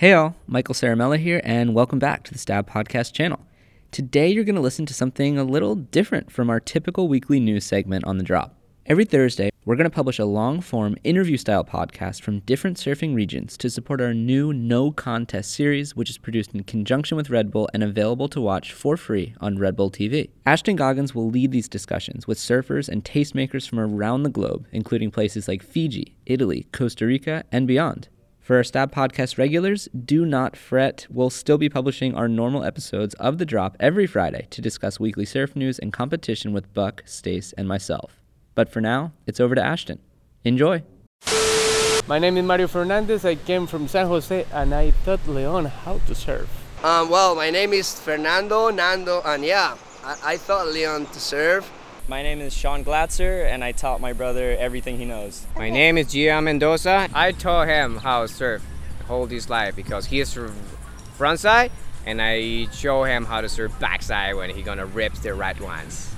Hey all, Michael Ciaramella here, and welcome back to the Stab Podcast channel. Today you're going to listen to something a little different from our typical weekly news segment on the drop. Every Thursday, we're going to publish a long form interview style podcast from different surfing regions to support our new No Contest series, which is produced in conjunction with Red Bull and available to watch for free on Red Bull TV. Ashton Goggans will lead these discussions with surfers and tastemakers from around the globe, including places like Fiji, Italy, Costa Rica, and beyond. For our Stab Podcast regulars, do not fret. We'll still be publishing our normal episodes of The Drop every Friday to discuss weekly surf news and competition with Buck, Stace, and myself. But for now, it's over to Ashton. Enjoy. My name is Mario Fernandez. I came from San Jose and I taught Leon how to surf. Um, well, my name is Fernando Nando, and yeah, I, I taught Leon to surf. My name is Sean Glatzer, and I taught my brother everything he knows. My name is Gia Mendoza. I taught him how to surf hold his life because he is front side, and I show him how to surf backside when he gonna rip the right ones.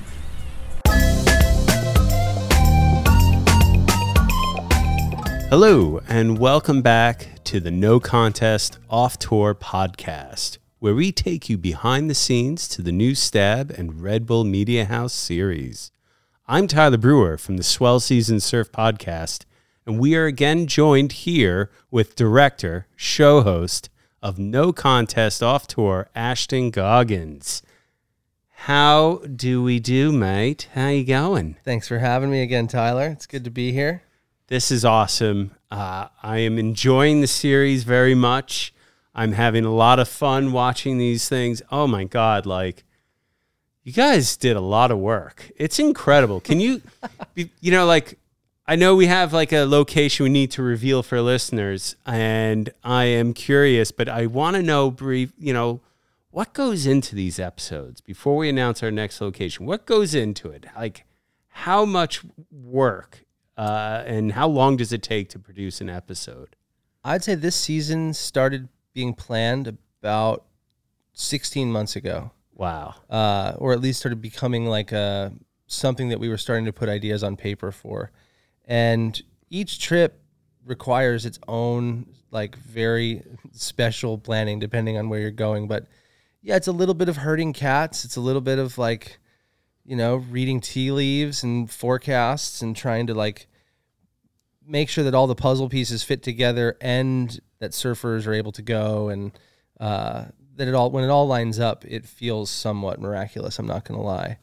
Hello, and welcome back to the No Contest Off Tour podcast, where we take you behind the scenes to the new Stab and Red Bull Media House series. I'm Tyler Brewer from the Swell Season Surf podcast, and we are again joined here with director, show host of No Contest Off Tour, Ashton Goggans. How do we do, mate? How you going? Thanks for having me again, Tyler. It's good to be here. This is awesome. Uh, I am enjoying the series very much. I'm having a lot of fun watching these things. Oh my God, like, you guys did a lot of work. It's incredible. Can you, you know, like, I know we have like a location we need to reveal for listeners, and I am curious, but I want to know, brief, you know, what goes into these episodes before we announce our next location? What goes into it? Like, how much work uh, and how long does it take to produce an episode? I'd say this season started being planned about 16 months ago, Wow. uh, or at least started becoming like a something that we were starting to put ideas on paper for. And each trip requires its own like very special planning depending on where you're going. But yeah, it's a little bit of herding cats. It's a little bit of like, you know, reading tea leaves and forecasts and trying to like make sure that all the puzzle pieces fit together and that surfers are able to go and uh, that it all when it all lines up, it feels somewhat miraculous. I'm not gonna lie.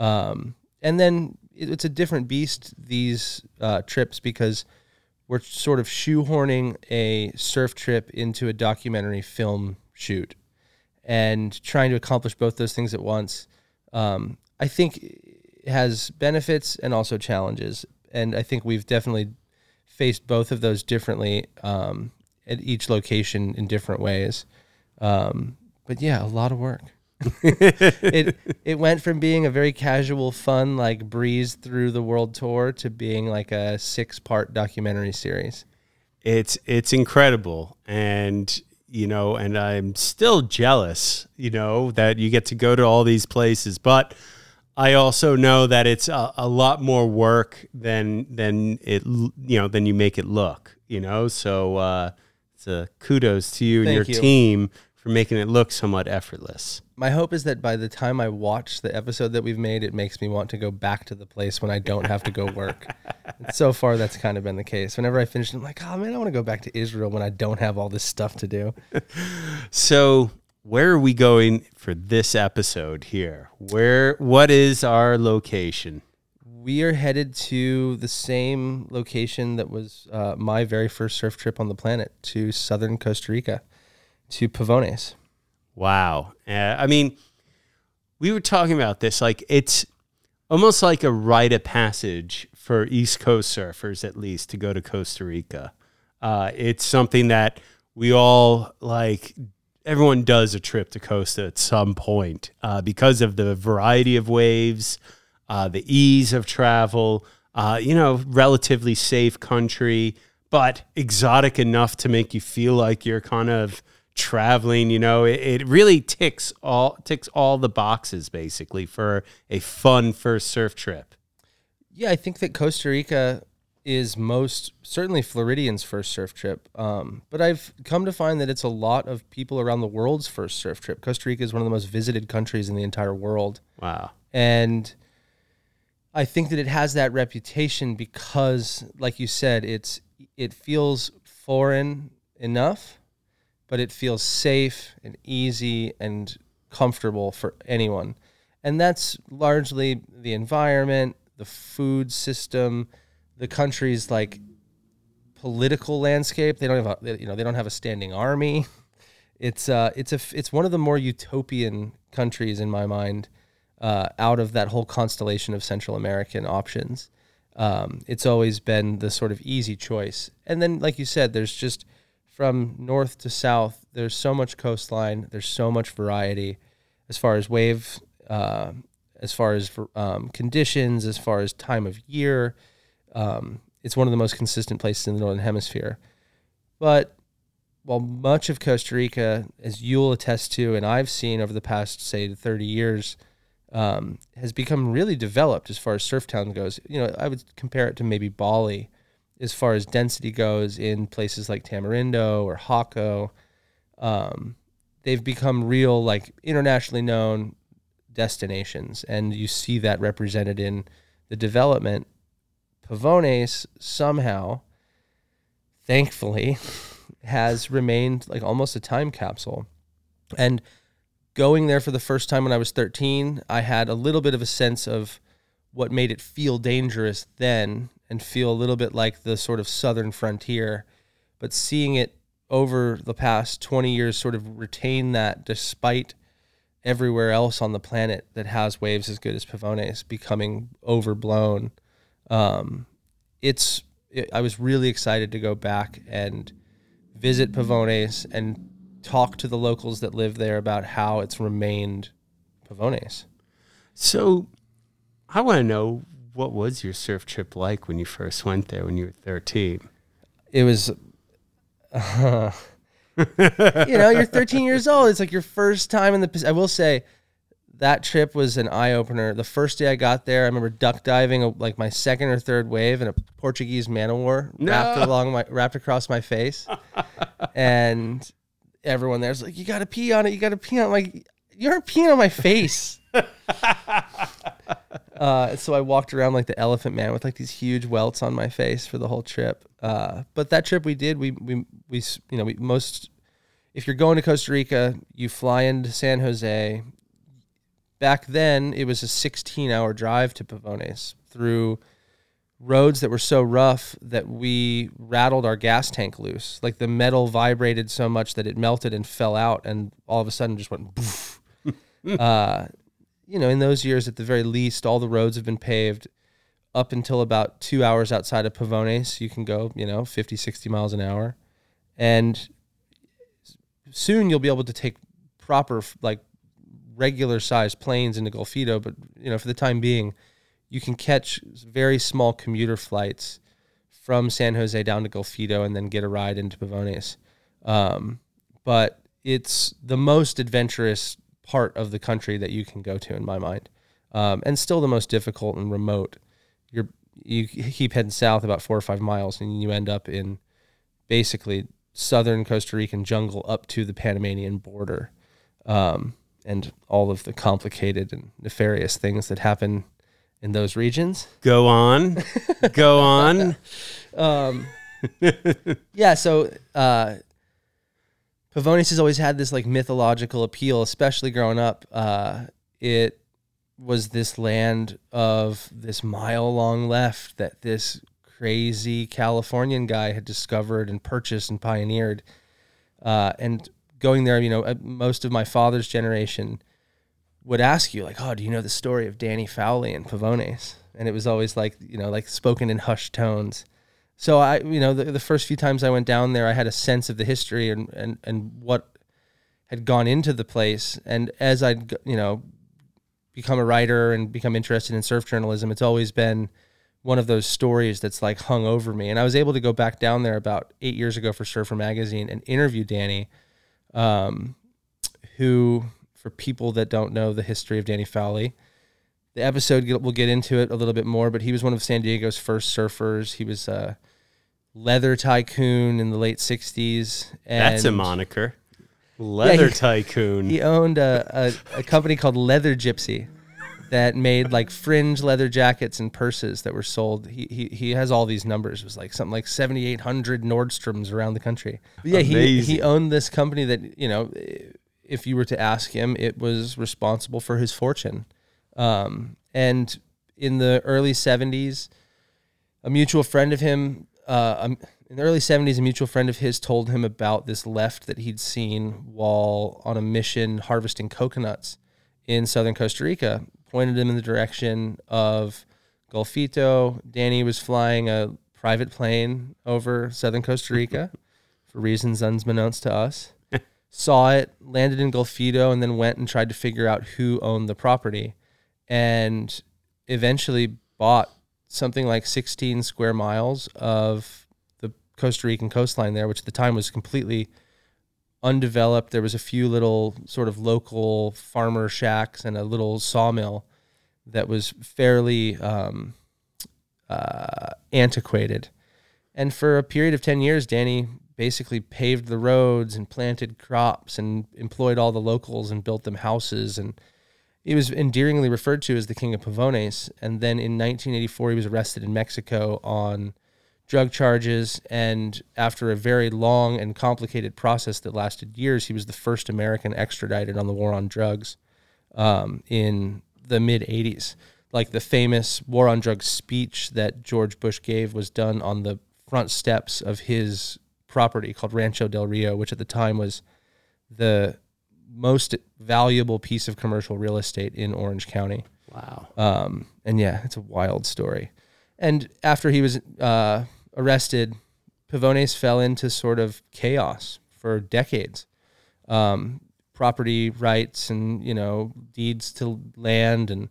Um, and then it, it's a different beast these uh, trips because we're sort of shoehorning a surf trip into a documentary film shoot and trying to accomplish both those things at once. Um, I think has benefits and also challenges, and I think we've definitely faced both of those differently um, at each location in different ways. Um, but yeah, a lot of work. it it went from being a very casual, fun like breeze through the world tour to being like a six part documentary series. It's it's incredible, and you know, and I'm still jealous, you know, that you get to go to all these places, but. I also know that it's a, a lot more work than than it you know than you make it look. You know, so uh, kudos to you and Thank your you. team for making it look somewhat effortless. My hope is that by the time I watch the episode that we've made, it makes me want to go back to the place when I don't have to go work. so far, that's kind of been the case. Whenever I finish, I'm like, oh man, I want to go back to Israel when I don't have all this stuff to do. So, where are we going for this episode here? Where what is our location? We are headed to the same location that was uh, my very first surf trip on the planet to southern Costa Rica, to Pavones. Wow. Uh, I mean, we were talking about this like it's almost like a rite of passage for East Coast surfers, at least, to go to Costa Rica. Uh, it's something that we all like. Everyone does a trip to Costa at some point uh, because of the variety of waves, uh, the ease of travel. Uh, you know, relatively safe country, but exotic enough to make you feel like you're kind of traveling you know it, it really ticks all ticks all the boxes basically for a fun first surf trip Yeah, I think that Costa Rica is most certainly Floridian's first surf trip. Um, but I've come to find that it's a lot of people around the world's first surf trip. Costa Rica is one of the most visited countries in the entire world. Wow. And I think that it has that reputation because, like you said, it's it feels foreign enough, but it feels safe and easy and comfortable for anyone. And that's largely the environment, the food system, the country's like political landscape. They don't have a you know they don't have a standing army. It's uh it's a it's one of the more utopian countries in my mind uh, out of that whole constellation of Central American options. Um, it's always been the sort of easy choice. And then, like you said, there's just from north to south, there's so much coastline, there's so much variety as far as wave, uh, as far as um, conditions, as far as time of year. Um, it's one of the most consistent places in the northern hemisphere. But while much of Costa Rica, as you'll attest to, and I've seen over the past say 30 years, um, has become really developed as far as surf town goes. You know, I would compare it to maybe Bali as far as density goes in places like Tamarindo or Jacó. Um, they've become real, like internationally known destinations, and you see that represented in the development. Pavones somehow, thankfully, has remained like almost a time capsule. And going there for the first time when I was 13, I had a little bit of a sense of what made it feel dangerous then and feel a little bit like the sort of southern frontier. But seeing it over the past 20 years sort of retain that despite everywhere else on the planet that has waves as good as Pavones becoming overblown. Um, it's it, I was really excited to go back and visit Pavones and talk to the locals that live there about how it's remained Pavones. So, I want to know what was your surf trip like when you first went there when you were 13? It was, uh, you know, you're 13 years old. It's like your first time in the. I will say, that trip was an eye opener. The first day I got there, I remember duck diving uh, like my second or third wave, and a Portuguese man o' war No. wrapped along my wrapped across my face, and everyone there's like, "You got to pee on it. You got to pee on it." Like you aren't peeing on my face. uh, so I walked around like the elephant man with like these huge welts on my face for the whole trip. Uh, but that trip we did, we we we you know we most if you're going to Costa Rica, you fly into San Jose. Back then, it was a 16 hour drive to Pavones through roads that were so rough that we rattled our gas tank loose. Like the metal vibrated so much that it melted and fell out, and all of a sudden just went poof. uh, you know, in those years, at the very least, all the roads have been paved up until about two hours outside of Pavones. You can go, you know, 50, 60 miles an hour. And soon you'll be able to take proper, like, regular sized planes into Golfito. But, you know, for the time being, you can catch very small commuter flights from San Jose down to Golfito and then get a ride into Pavones. Um, but it's the most adventurous part of the country that you can go to, in my mind, um, and still the most difficult and remote. You're you keep heading south about four or five miles, and you end up in basically southern Costa Rican jungle up to the Panamanian border, um, and all of the complicated and nefarious things that happen in those regions. Go on. Go on. Um, yeah, so uh, has always had this like mythological appeal, especially growing up. Uh, it was this land of this mile long left that this crazy Californian guy had discovered and purchased and pioneered. Uh, and going there, you know, uh, most of my father's generation would ask you like, "Oh, do you know the story of Danny Fowlie and Pavones?" And it was always like, you know, like spoken in hushed tones. So I, you know, the, the first few times I went down there, I had a sense of the history and and and what had gone into the place. And as I'd, you know, become a writer and become interested in surf journalism, it's always been one of those stories that's like hung over me. And I was able to go back down there about eight years ago for Surfer Magazine and interview Danny, um, who, for people that don't know the history of Danny Fowlie, the episode we'll get into it a little bit more, but he was one of San Diego's first surfers. He was a leather tycoon in the late '60s. And That's a moniker. Leather he- tycoon. He owned a, a, a company called Leather Gypsy that made like fringe leather jackets and purses that were sold. He he, he has all these numbers. It was like something like 7,800 Nordstroms around the country. But yeah, he, Amazing. he owned this company that, you know, if you were to ask him, it was responsible for his fortune. Um, and in the early 70s, a mutual friend of him, uh, um, in the early 70s, a mutual friend of his told him about this left that he'd seen while on a mission harvesting coconuts in southern Costa Rica, pointed him in the direction of Golfito. Danny was flying a private plane over southern Costa Rica for reasons unbeknownst to us. Saw it, landed in Golfito, and then went and tried to figure out who owned the property and eventually bought something like 16 square miles of the Costa Rican coastline there, which at the time was completely undeveloped. There was a few little sort of local farmer shacks and a little sawmill that was fairly um, uh, antiquated. And for a period of 10 years, Danny basically paved the roads and planted crops and employed all the locals and built them houses. And he was endearingly referred to as the king of Pavones. And then in 1984, he was arrested in Mexico on drug charges. And after a very long and complicated process that lasted years, he was the first American extradited on the war on drugs um, in the mid 80s. Like the famous war on drugs speech that George Bush gave was done on the front steps of his property called Rancho del Rio, which at the time was the most valuable piece of commercial real estate in Orange County. wow. Um, and yeah, it's a wild story. And after he was uh, arrested, Pavones fell into sort of chaos for decades. Um, property rights and you know deeds to land and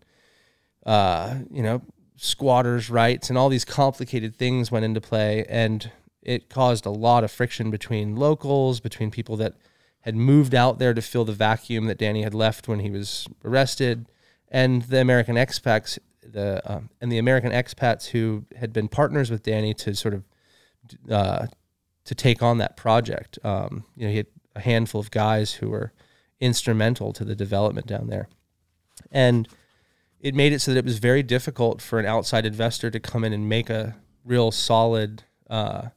uh, you know squatters' rights and all these complicated things went into play, and it caused a lot of friction between locals, between people that had moved out there to fill the vacuum that Danny had left when he was arrested, and the American expats, the um, and the American expats who had been partners with Danny to sort of uh, to take on that project. Um, you know, he had a handful of guys who were instrumental to the development down there, and it made it so that it was very difficult for an outside investor to come in and make a real solid uh,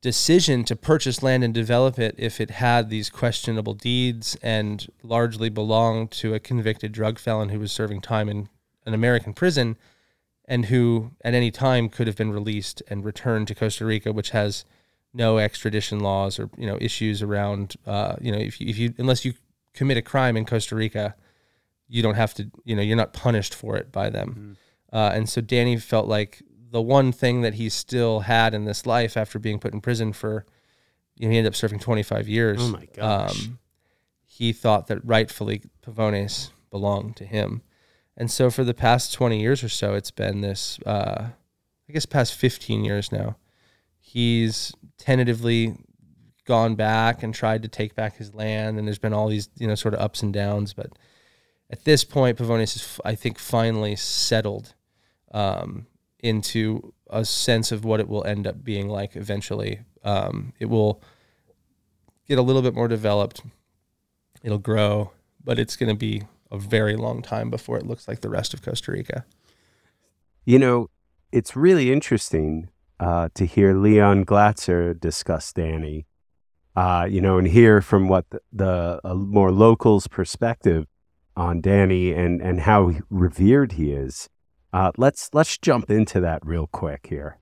decision to purchase land and develop it if it had these questionable deeds and largely belonged to a convicted drug felon who was serving time in an American prison and who at any time could have been released and returned to Costa Rica, which has no extradition laws or you know issues around uh, you know if you, if you unless you commit a crime in Costa Rica, you don't have to you know you're not punished for it by them. Uh, and so Danny felt like the one thing that he still had in this life after being put in prison for, you know, he ended up serving 25 years. Oh my gosh. Um, he thought that rightfully Pavones belonged to him. And so for the past 20 years or so, it's been this, uh, I guess, past 15 years now. He's tentatively gone back and tried to take back his land, and there's been all these, you know, sort of ups and downs. But at this point, Pavones is, I think, finally settled um, into a sense of what it will end up being like eventually. Um, it will get a little bit more developed. It'll grow, but it's going to be a very long time before it looks like the rest of Costa Rica. You know, it's really interesting uh, to hear Leon Glatzer discuss Danny, uh, you know, and hear from what the, the more locals' perspective on Danny and, and how revered he is. Uh, let's let's jump into that real quick here.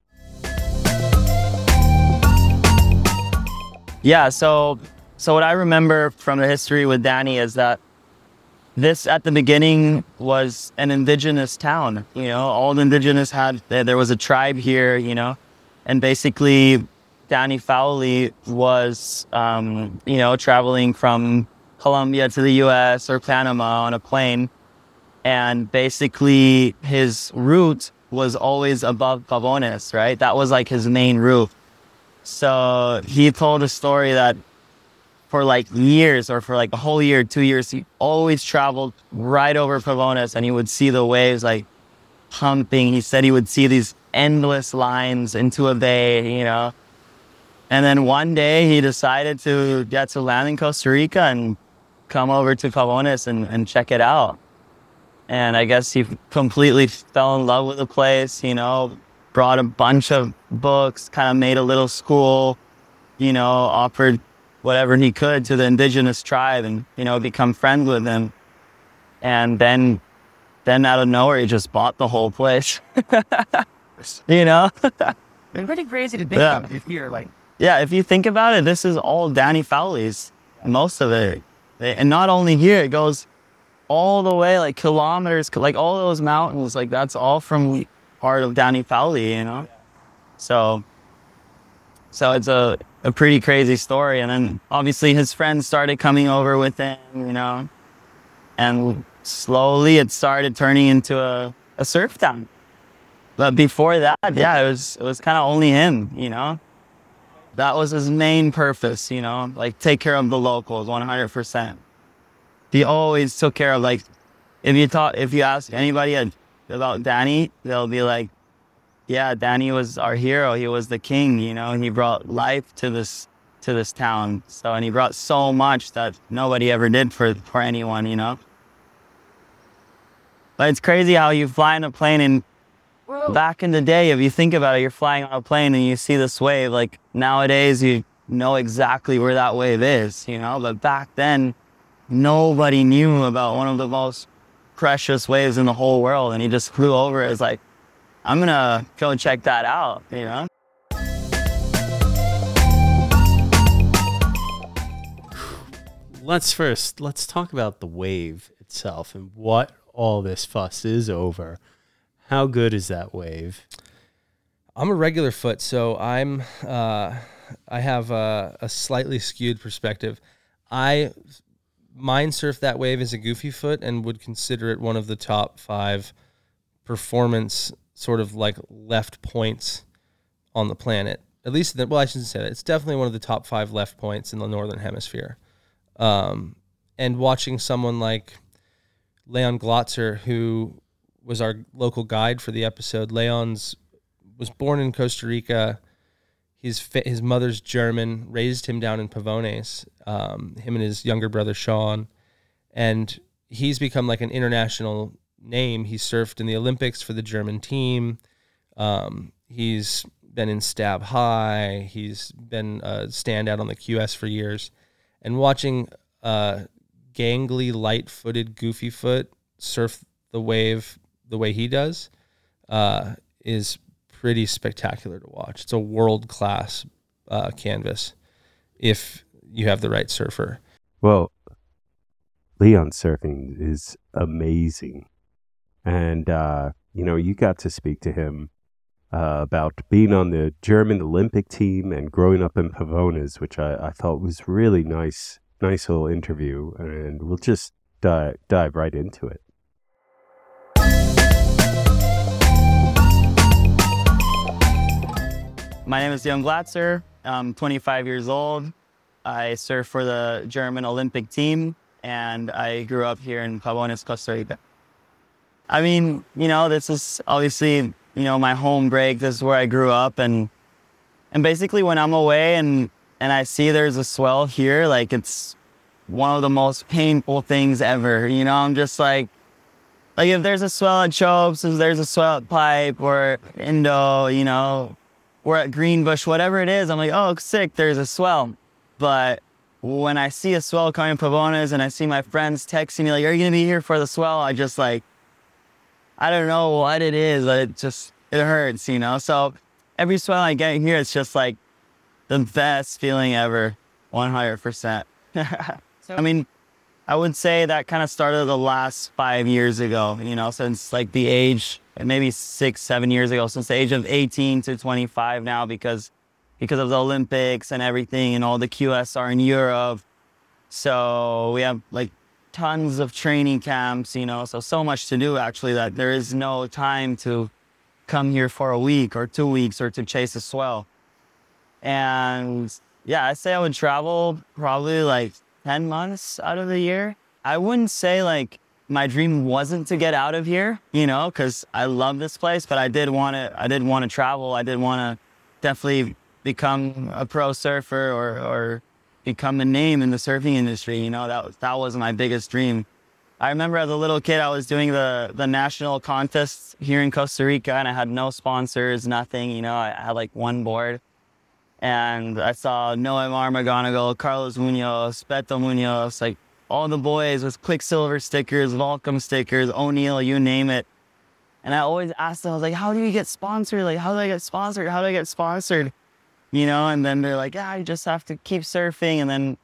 Yeah, so so what I remember from the history with Danny is that this at the beginning was an indigenous town. You know, all the indigenous had there, was a tribe here. You know, and basically, Danny Fowlie was um, you know traveling from Colombia to the U.S. or Panama on a plane, and basically his route was always above Pavones. Right, that was like his main route. So he told a story that for like years or for like a whole year, two years, he always traveled right over Pavones and he would see the waves like pumping. He said he would see these endless lines into a bay, you know. And then one day he decided to get to land in Costa Rica and come over to Pavones and, and check it out. And I guess he completely fell in love with the place, you know, brought a bunch of books, kind of made a little school, you know, offered whatever he could to the indigenous tribe and, you know, become friends with them. And then, then out of nowhere, he just bought the whole place. you know? It's pretty crazy to think Yeah. of if you're like yeah, if you think about it, this is all Danny Fowlie's, most of it. And not only here, it goes all the way like kilometers, like all those mountains, like that's all from part of Danny Fowlie, you know? So, so it's a, a pretty crazy story. And then obviously his friends started coming over with him, you know? And slowly it started turning into a, a surf town. But before that, yeah, it was, it was kind of only him, you know? That was his main purpose, you know, like take care of the locals 100%. He always took care of like, if you talk, if you ask anybody about Danny, they'll be like, yeah, Danny was our hero. He was the king, you know, and he brought life to this, to this town. So, and he brought so much that nobody ever did for, for anyone, you know. But it's crazy how you fly in a plane and back in the day, if you think about it, you're flying on a plane and you see this wave. Like nowadays, you know exactly where that wave is, you know. But back then, nobody knew about one of the most precious waves in the whole world, and he just flew over. it. It's like, I'm gonna go check that out, you know. let's first let's talk about the wave itself and what all this fuss is over. How good is that wave? I'm a regular foot, so I'm uh, I have a, a slightly skewed perspective. I mind surf that wave as a goofy foot and would consider it one of the top five performance sort of like left points on the planet. At least, the, well, I shouldn't say that. It's definitely one of the top five left points in the northern hemisphere. Um, and watching someone like Leon Glatzer, who was our local guide for the episode, Leon's was born in Costa Rica. His his mother's German, raised him down in Pavones. Um, him and his younger brother Sean, and he's become like an international name. He surfed in the Olympics for the German team. Um, he's been in Stab High. He's been a standout on the QS for years. And watching uh, gangly, light-footed, goofy foot surf the wave the way he does uh, is pretty spectacular to watch. It's a world class uh, canvas if you have the right surfer. Well, Leon surfing is amazing. And, uh, you know, you got to speak to him uh, about being on the German Olympic team and growing up in Pavones, which I, I thought was really nice, nice little interview. And we'll just dive, dive right into it. My name is Leon Glatzer. I'm 25 years old. I surf for the German Olympic team, and I grew up here in Pavones, Costa Rica. I mean, you know, this is obviously, you know, my home break. This is where I grew up, and and basically, when I'm away and and I see there's a swell here, like it's one of the most painful things ever. You know, I'm just like, like if there's a swell at Chopes, if there's a swell at Pipe or Indo, you know, or at Greenbush, whatever it is, I'm like, oh, sick, there's a swell. But when I see a swell coming Pavones and I see my friends texting me like, are you gonna be here for the swell? I just like, I don't know what it is, but it just it hurts, you know. So every swell I get here, it's just like the best feeling ever, 100%. so- I mean, I would say that kind of started the last five years ago, you know, since like the age, maybe six, seven years ago, since the age of 18 to 25 now, because because of the Olympics and everything, and all the QS are in Europe. So we have like tons of training camps, you know, so so much to do actually that there is no time to come here for a week or two weeks or to chase a swell. And yeah, I say I would travel probably like 10 months out of the year. I wouldn't say like my dream wasn't to get out of here, you know, because I love this place, but I did want to, I did want to travel. I did want to definitely become a pro surfer or, or become a name in the surfing industry. You know, that was, that was my biggest dream. I remember as a little kid, I was doing the, the national contests here in Costa Rica and I had no sponsors, nothing, you know, I had like one board and I saw Noe Mar McGonagle, Carlos Munoz, Beto Munoz, like all the boys with Quiksilver stickers, Volcom stickers, O'Neill, you name it. And I always asked them, I was like, how do you get sponsored? Like, how do I get sponsored? How do I get sponsored? You know, and then they're like, yeah, you just have to keep surfing. And then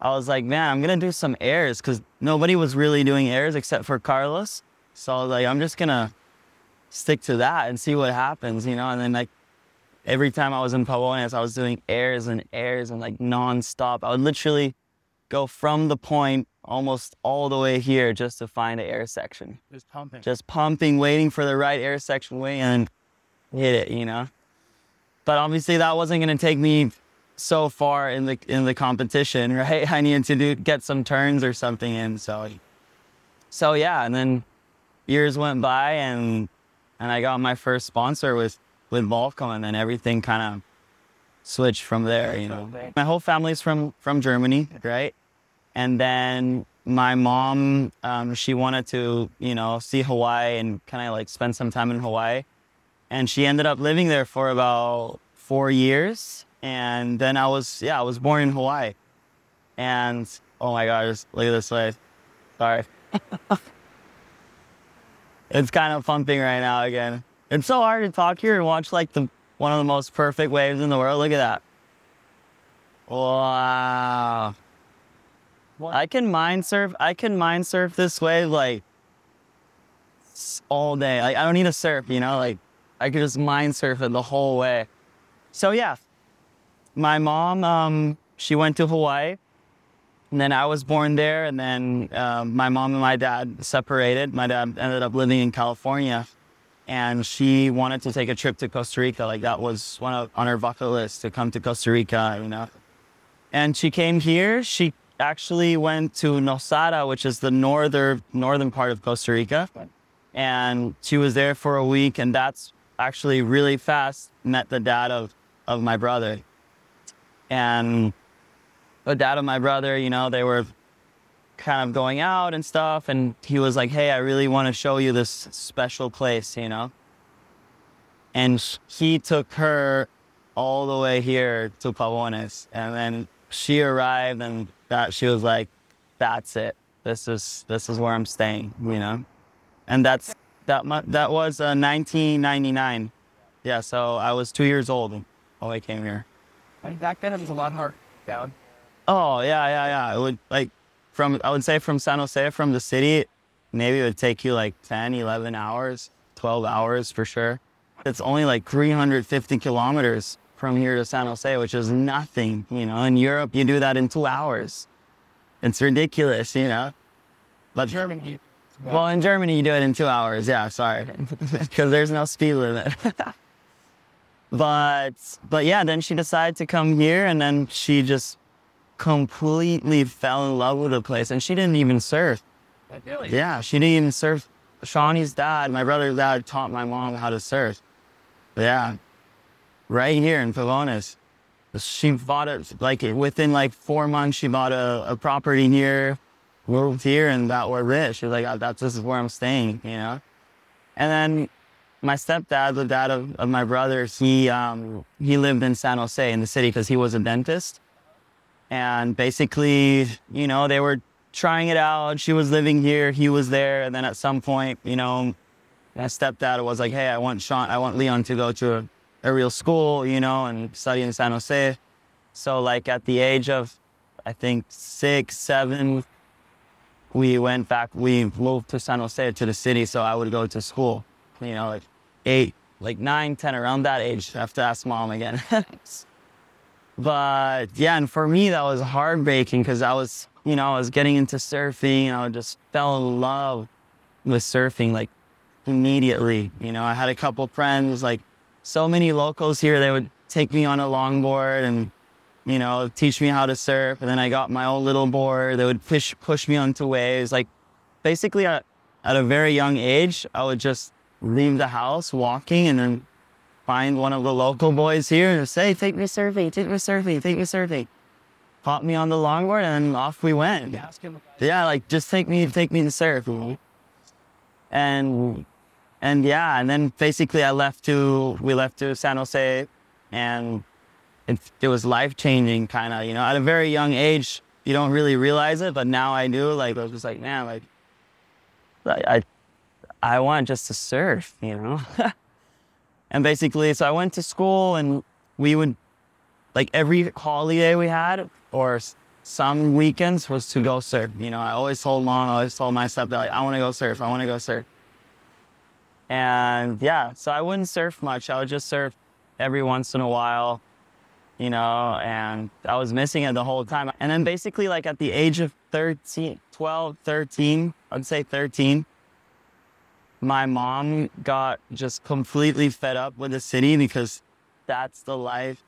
I was like, man, I'm going to do some airs because nobody was really doing airs except for Carlos. So I was like, I'm just going to stick to that and see what happens, you know? And then like every time I was in Pavones, I was doing airs and airs and like nonstop. I would literally go from the point almost all the way here just to find an air section. Just pumping. Just pumping, waiting for the right air section way and hit it, you know? But obviously that wasn't gonna take me so far in the in the competition, right? I needed to do get some turns or something in. So so yeah, and then years went by and and I got my first sponsor with with Volcom and then everything kind of switched from there, you know. My whole family's from from Germany, right? And then my mom, um, she wanted to, you know, see Hawaii and kind of like spend some time in Hawaii. And she ended up living there for about four years. And then I was, yeah, I was born in Hawaii. And oh my gosh, look at this place. Sorry. it's kind of pumping right now again. It's so hard to talk here and watch like the one of the most perfect waves in the world. Look at that. Wow. I can mind surf. I can mind surf this wave like all day. Like I don't need to surf, you know. Like I could just mind surf it the whole way. So yeah, my mom, um, she went to Hawaii, and then I was born there. And then um, my mom and my dad separated. My dad ended up living in California, and she wanted to take a trip to Costa Rica. Like that was one of, on her bucket list to come to Costa Rica, you know. And she came here. She actually went to Nosara, which is the northern northern part of Costa Rica, and she was there for a week. And that's actually really fast. Met the dad of of my brother, and the dad of my brother. You know, they were kind of going out and stuff, and he was like, "Hey, I really want to show you this special place," you know. And he took her all the way here to Pavones, and then she arrived, and that she was like, "That's it. This is this is where I'm staying," you know. And that's that. mu- That was uh, 1999. Yeah, so I was two years old when I came here. Back then it was a lot harder down. Oh yeah, yeah, yeah. It would like from I would say from San Jose from the city, maybe it would take you like 10, 11 hours, 12 hours for sure. It's only like 350 kilometers from here to San Jose, which is nothing, you know. In Europe, you do that in two hours. It's ridiculous, you know. But Germany. well, in Germany, you do it in two hours. Yeah, sorry, because there's no speed limit. but but yeah, then she decided to come here, and then she just completely fell in love with the place, and she didn't even surf. Really? Yeah, she didn't even surf. Shawnee's dad, my brother's dad, taught my mom how to surf. Yeah, right here in Pavones. She bought it like within like four months. She bought a, a property here, moved here, and that we're rich. She was like, "That's this is where I'm staying," you know. And then my stepdad, the dad of, of my brother, he um, he lived in San Jose in the city because he was a dentist. And basically, you know, they were trying it out. She was living here, he was there, and then at some point, you know, my stepdad was like, "Hey, I want Sean, I want Leon to go to a, a real school, you know, and study in San Jose." So, like at the age of, I think six, seven, we went back. We moved to San Jose to the city, so I would go to school. You know, like eight, like nine, ten, around that age. I have to ask mom again. but yeah, and for me that was heartbreaking because I was, you know, I was getting into surfing. I just fell in love with surfing like immediately. You know, I had a couple friends, like so many locals here. They would take me on a longboard and you know, teach me how to surf. And then I got my own little board. They would push push me onto waves. Like basically at, at a very young age, I would just leave the house walking and then find one of the local boys here and say, take me surfing, take me surfing, take me surfing. Pop me on the longboard and off we went. Yeah, like just take me, take me to surf. And and yeah, and then basically I left to we left to San Jose, and it it was life changing, kind of. You know, at a very young age, you don't really realize it, but now I do. Like I was just like, man, like I I, I want just to surf, you know. and basically, so I went to school, and we would like every holiday we had or some weekends was to go surf. You know, I always told mom, I always told myself that like, I want to go surf. I want to go surf. And yeah, so I wouldn't surf much. I would just surf every once in a while, you know, and I was missing it the whole time. And then basically like at the age of 13, 12, 13, I'd say 13, my mom got just completely fed up with the city because that's the life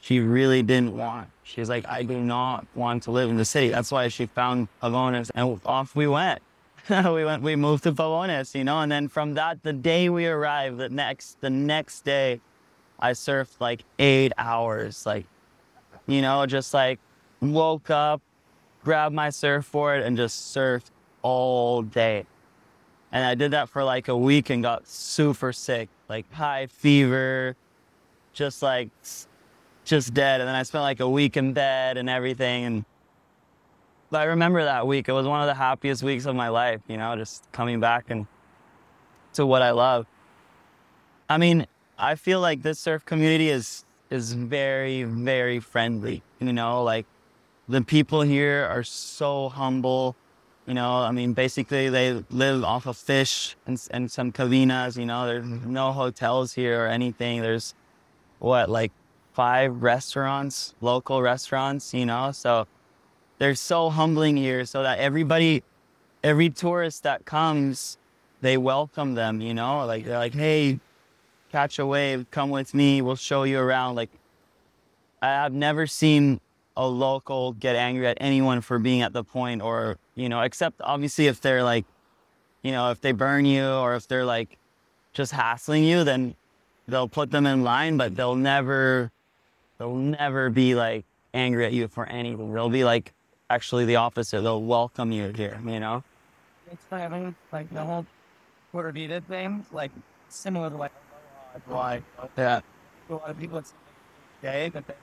she really didn't want. She's like, I do not want to live in the city. That's why she found Pavones and off we went. we went, we moved to Pavones, you know, and then from that, the day we arrived, the next, the next day, I surfed like eight hours, like, you know, just like woke up, grabbed my surfboard and just surfed all day. And I did that for like a week and got super sick, like high fever, just like just dead. And then I spent like a week in bed and everything. And I remember that week. It was one of the happiest weeks of my life, you know, just coming back and to what I love. I mean, I feel like this surf community is is very, very friendly. You know, like the people here are so humble. You know, I mean, basically they live off of fish and, and some cavinas. You know, there's mm-hmm. no hotels here or anything. There's what like five restaurants, local restaurants. You know, so they're so humbling here, so that everybody, every tourist that comes, they welcome them. You know, like they're like, hey, catch a wave, come with me, we'll show you around. Like, I have never seen a local get angry at anyone for being at the point or, you know, except obviously if they're like, you know, if they burn you or if they're like just hassling you, then they'll put them in line, but they'll never, they'll never be like angry at you for anything. They'll be like actually the opposite. They'll welcome you here, you know? It's having like the whole Puerto Rico thing, like similar to like why Yeah. a lot of people it's gay, but then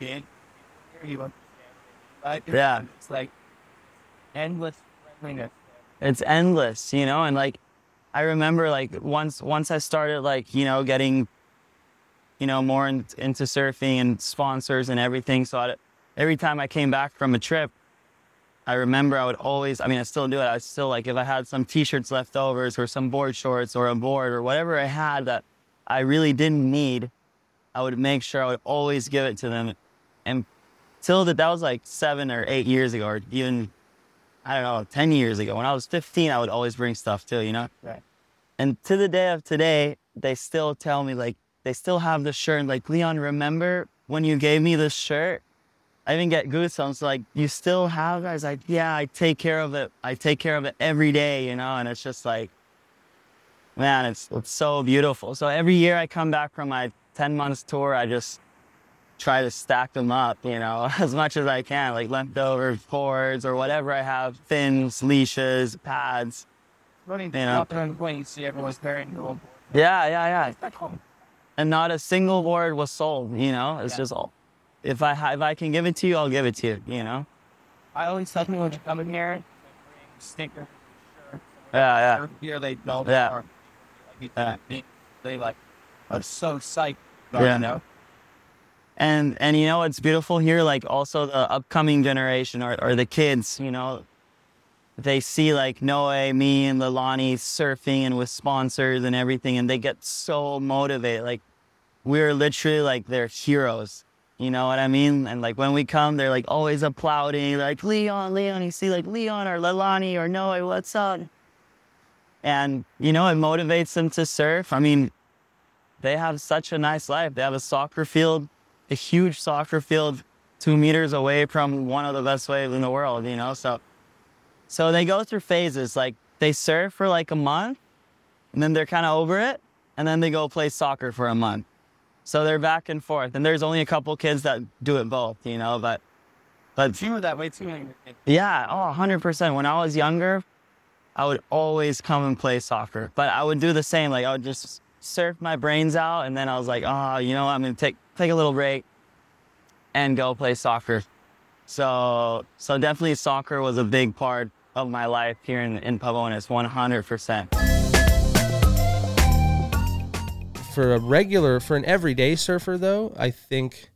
you actually here you understand. Right? Yeah. It's like endless friendliness. it's endless, you know, and like I remember like once once I started like, you know, getting you know, more in, into surfing and sponsors and everything. So I, every time I came back from a trip, I remember I would always, I mean, I still do it. I still like, if I had some t-shirts leftovers or some board shorts or a board or whatever I had that I really didn't need, I would make sure I would always give it to them. And till that, that was like seven or eight years ago, or even I don't know, 10 years ago. When I was 15, I would always bring stuff too, you know? Right. And to the day of today, they still tell me, like, they still have the shirt. Like, Leon, remember when you gave me this shirt? I even get goosebumps. Like, you still have it? I was like, yeah, I take care of it. I take care of it every day, you know? And it's just like, man, it's, it's so beautiful. So every year I come back from my 10 months tour, I just try to stack them up, you know, as much as I can, like leftover cords or whatever I have, fins, leashes, pads. Funny, You know. out the plane, you see everyone's wearing the old Yeah, yeah, yeah. And not a single board was sold, you know, it's Yeah. just all. If I if I can give it to you, I'll give it to you, you know. I always tell people when you come in here, they bring stickers, shirts, Yeah, yeah. gear they don't Yeah. or, like, Yeah. they, like are so psyched. Yeah. You know? And and you know what's beautiful here, like also the upcoming generation or, or the kids, you know, they see like Noe, me and Leilani surfing and with sponsors and everything, and they get so motivated. Like we're literally like their heroes. You know what I mean? And like when we come, they're like always applauding, like Leon, Leon. You see like Leon or Leilani or Noe, what's up? And you know, it motivates them to surf. I mean, they have such a nice life. They have a soccer field a huge soccer field two meters away from one of the best waves in the world, you know? So, so they go through phases. Like they surf for like a month and then they're kind of over it. And then they go play soccer for a month. So they're back and forth. And there's only a couple kids that do it both, you know, but, but You were that way too. yeah, oh, 100%. When I was younger, I would always come and play soccer, but I would do the same. Like I would just surf my brains out, and then I was like, oh, you know, what? I'm gonna take take a little break and go play soccer. So, so definitely soccer was a big part of my life here in in Pavones, 100%. for a regular for an everyday surfer though i think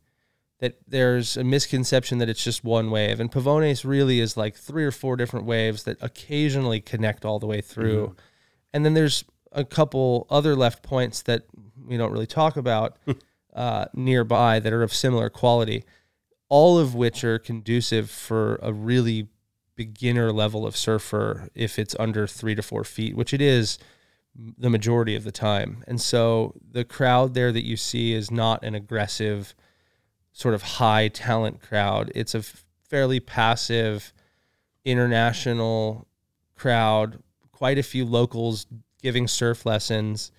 that there's a misconception that it's just one wave. And pavones really is like three or four different waves that occasionally connect all the way through. Mm-hmm. And then there's a couple other left points that we don't really talk about uh, nearby that are of similar quality all of which are conducive for a really beginner level of surfer if it's under three to four feet which it is the majority of the time. And so the crowd there that you see is not an aggressive, sort of high talent crowd. It's a fairly passive, international crowd, quite a few locals giving surf lessons,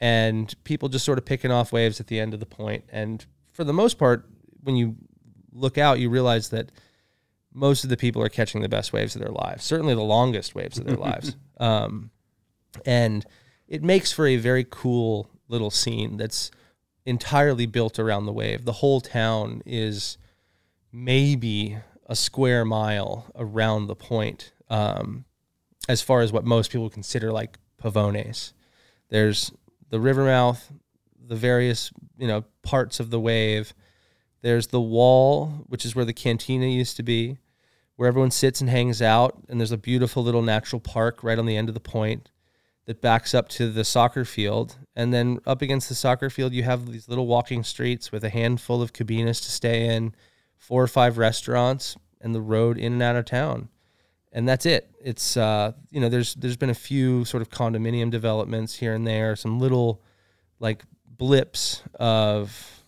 and people just sort of picking off waves at the end of the point. And for the most part, when you look out, you realize that most of the people are catching the best waves of their lives, certainly the longest waves of their lives. Um, and it makes for a very cool little scene that's entirely built around the wave. The whole town is maybe a square mile around the point, um, as far as what most people consider like pavones. There's the river mouth, the various you know parts of the wave. There's the wall, which is where the cantina used to be, where everyone sits and hangs out. And there's a beautiful little natural park right on the end of the point that backs up to the soccer field. And then up against the soccer field, you have these little walking streets with a handful of cabinas to stay in, four or five restaurants, and the road in and out of town. And that's it. It's uh, you know, there's there's been a few sort of condominium developments here and there, some little like blips of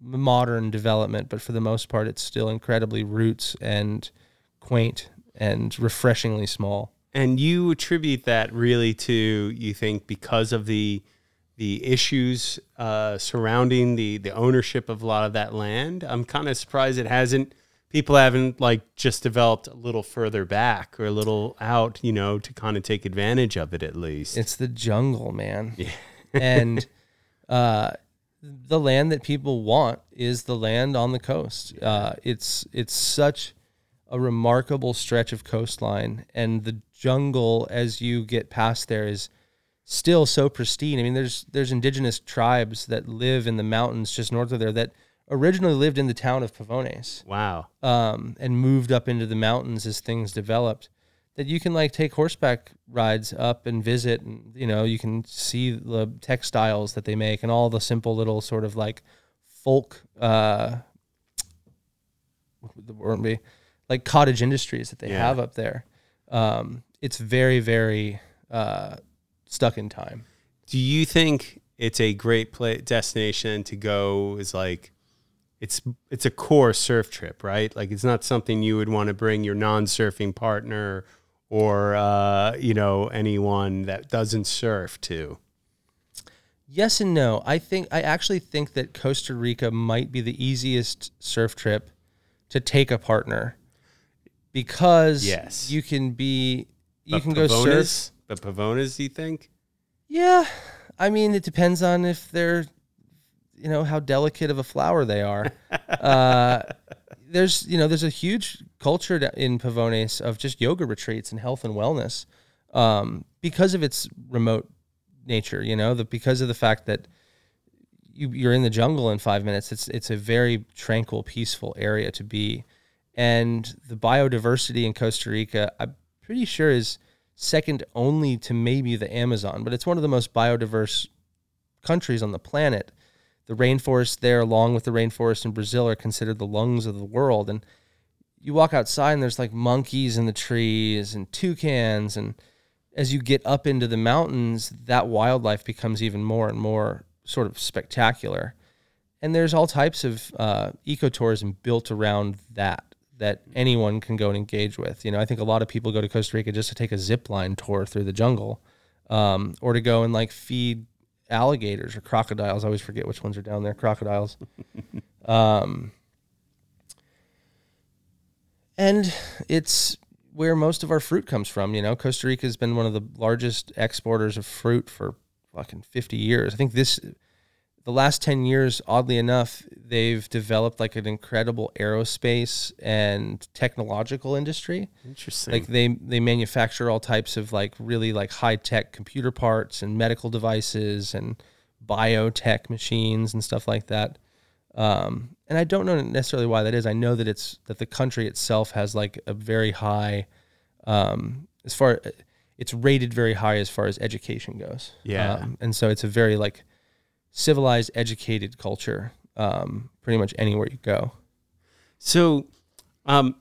modern development, but for the most part, it's still incredibly roots and quaint and refreshingly small. And you attribute that really to you think because of the the issues uh, surrounding the the ownership of a lot of that land. I'm kind of surprised it hasn't people haven't like just developed a little further back or a little out, you know, to kind of take advantage of it at least. It's the jungle, man. Yeah. and uh, the land that people want is the land on the coast. Uh, it's it's such a remarkable stretch of coastline, and the jungle as you get past there is still so pristine. I mean, there's there's indigenous tribes that live in the mountains just north of there that originally lived in the town of Pavones wow. um, and moved up into the mountains as things developed. That you can like take horseback rides up and visit, and you know you can see the textiles that they make and all the simple little sort of like folk, uh, would the word be, like cottage industries that they Yeah. have up there. Um, it's very very uh, stuck in time. Do you think it's a great play destination to go is like it's it's a core surf trip, right? Like it's not something you would want to bring your non-surfing partner or uh, you know anyone that doesn't surf to. Yes and no. I think I actually think that Costa Rica might be the easiest surf trip to take a partner because Yes. you can be you But can go surf. But Pavones, do you think? Yeah, I mean it depends on if they're you know how delicate of a flower they are. uh, there's you know there's a huge culture in Pavones of just yoga retreats and health and wellness um, because of its remote nature. You know, the, because of the fact that you, you're in the jungle in five minutes. It's it's a very tranquil, peaceful area to be, and the biodiversity in Costa Rica, I'm pretty sure is second only to maybe the Amazon, but it's one of the most biodiverse countries on the planet. The rainforest there, along with the rainforest in Brazil, are considered the lungs of the world. And you walk outside, and there's like monkeys in the trees and toucans. And as you get up into the mountains, that wildlife becomes even more and more sort of spectacular. and there's all types of uh, ecotourism built around that that anyone can go and engage with. You know, I think a lot of people go to Costa Rica just to take a zip line tour through the jungle, um, or to go and like feed alligators or crocodiles. I always forget which ones are down there. Crocodiles. um, and it's where most of our fruit comes from. You know, Costa Rica has been one of the largest exporters of fruit for fucking 50 years. I think this, the last 10 years, oddly enough, they've developed like an incredible aerospace and technological industry. Interesting. Like they they manufacture all types of like really like high tech computer parts and medical devices and biotech machines and stuff like that. Um, and I don't know necessarily why that is. I know that it's that the country itself has like a very high, um, as far it's rated very high as far as education goes. Yeah. Um, and so it's a very like civilized, educated culture. Um, pretty much anywhere you go. So, um,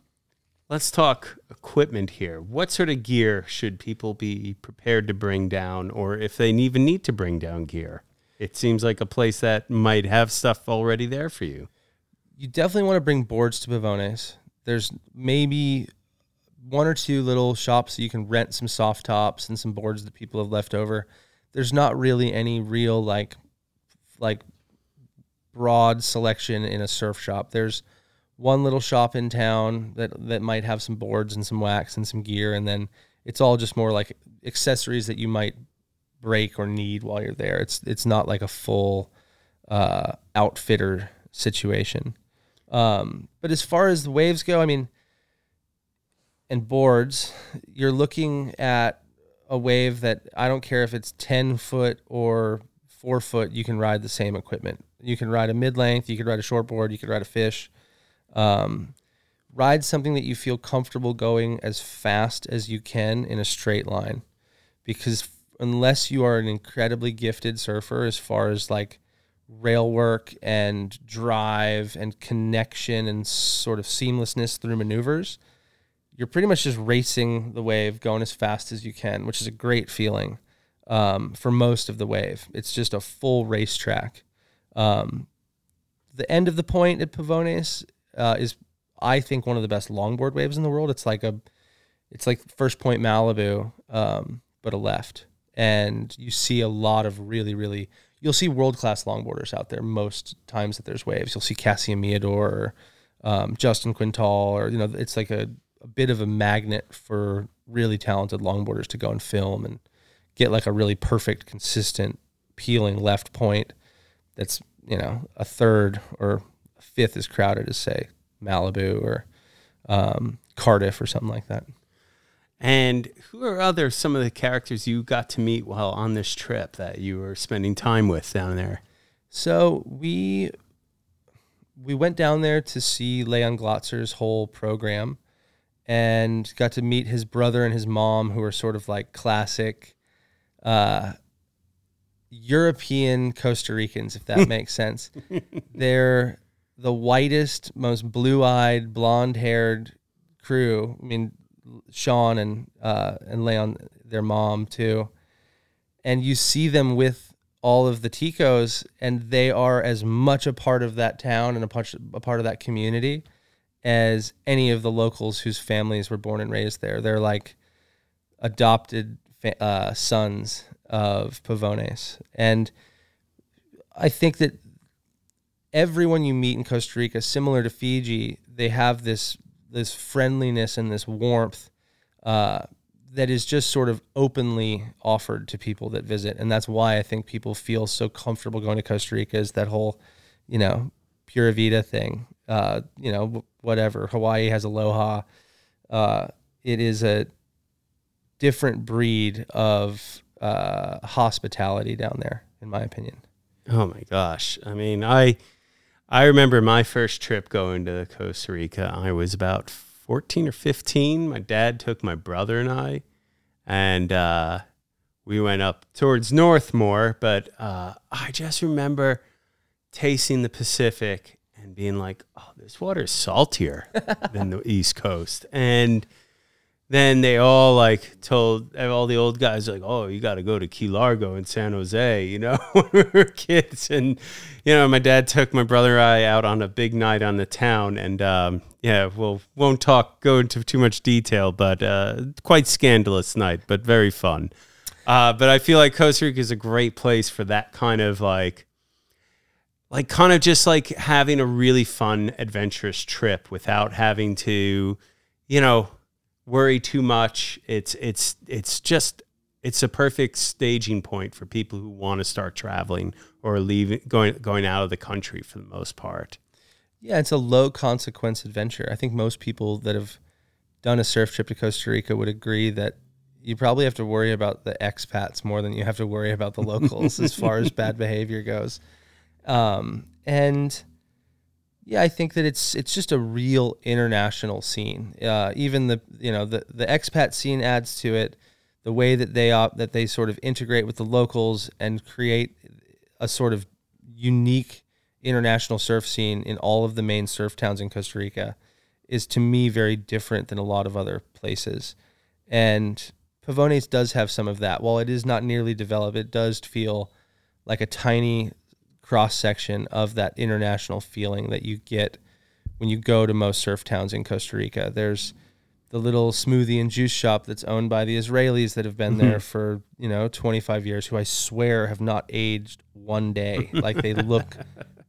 let's talk equipment here. What sort of gear should people be prepared to bring down, or if they even need to bring down gear? It seems like a place that might have stuff already there for you. you definitely want to bring boards to Pavones. There's maybe one or two little shops that you can rent some soft tops and some boards that people have left over. There's not really any real like like broad selection in a surf shop. There's one little shop in town that that might have some boards and some wax and some gear and then it's all just more like accessories that you might break or need while you're there. It's it's not like a full uh, outfitter situation. Um, but as far as the waves go, I mean, and boards, you're looking at a wave that I don't care if it's 10 foot or four foot, you can ride the same equipment. You can ride a mid length, you could ride a short board, you could ride a fish. Um, ride something that you feel comfortable going as fast as you can in a straight line because unless you are an incredibly gifted surfer as far as like rail work and drive and connection and sort of seamlessness through maneuvers, you're pretty much just racing the wave, going as fast as you can, which is a great feeling um, for most of the wave. It's just a full racetrack. Um, the end of the point at Pavones uh, is, I think, one of the best longboard waves in the world. It's like a, it's like First Point Malibu, um, but a left, and you see a lot of really, really. You'll see world class longboarders out there most times that there's waves. You'll see Kassia Meador or um, Justin Quintal, or you know, it's like a, a bit of a magnet for really talented longboarders to go and film and get like a really perfect, consistent, peeling left point that's you know a third or a fifth as crowded as say Malibu or um, Cardiff or something like that. And who are other some of the characters you got to meet while on this trip that you were spending time with down there? So we we went down there to see Leon Glatzer's whole program and got to meet his brother and his mom who are sort of like classic uh, European Costa Ricans, if that makes sense. They're the whitest, most blue-eyed, blonde-haired crew. I mean, Sean and uh, and Leon, their mom too, and you see them with all of the Ticos, and they are as much a part of that town and a part, a part of that community as any of the locals whose families were born and raised there. They're like adopted uh, sons of Pavones, and I think that everyone you meet in Costa Rica, similar to Fiji, they have this this friendliness and this warmth uh, that is just sort of openly offered to people that visit, and that's why I think people feel so comfortable going to Costa Rica. Is that whole, you know, Pura Vida thing? Uh, you know, whatever. Hawaii has Aloha. Uh, it is a different breed of uh, hospitality down there, in my opinion. Oh my gosh. I mean, I I remember my first trip going to Costa Rica. I was about 14 or 15. My dad took my brother and I and uh, we went up towards Northmore, but uh, I just remember tasting the Pacific and being like, "Oh, this water is saltier than the East Coast." And then they all like told all the old guys like, "Oh, you got to go to Key Largo in San Jose," you know, we were kids. And you know, my dad took my brother and I out on a big night on the town, and um, yeah, we'll won't talk go into too much detail, but uh, quite scandalous night, but very fun. Uh, but I feel like Costa Rica is a great place for that kind of like like kind of just like having a really fun adventurous trip without having to you know worry too much it's it's it's just it's a perfect staging point for people who want to start traveling or leaving going going out of the country for the most part Yeah, it's a low consequence adventure. I think most people that have done a surf trip to Costa Rica would agree that you probably have to worry about the expats more than you have to worry about the locals as far as bad behavior goes. Um, and yeah, I think that it's it's just a real international scene. Uh, even the you know the the expat scene adds to it. The way that they op- that they sort of integrate with the locals and create a sort of unique international surf scene in all of the main surf towns in Costa Rica is to me very different than a lot of other places. And Pavones does have some of that. While it is not nearly developed, it does feel like a tiny cross section of that international feeling that you get when you go to most surf towns in Costa Rica. There's the little smoothie and juice shop that's owned by the Israelis that have been there for, you know, 25 years, who I swear have not aged one day. like they look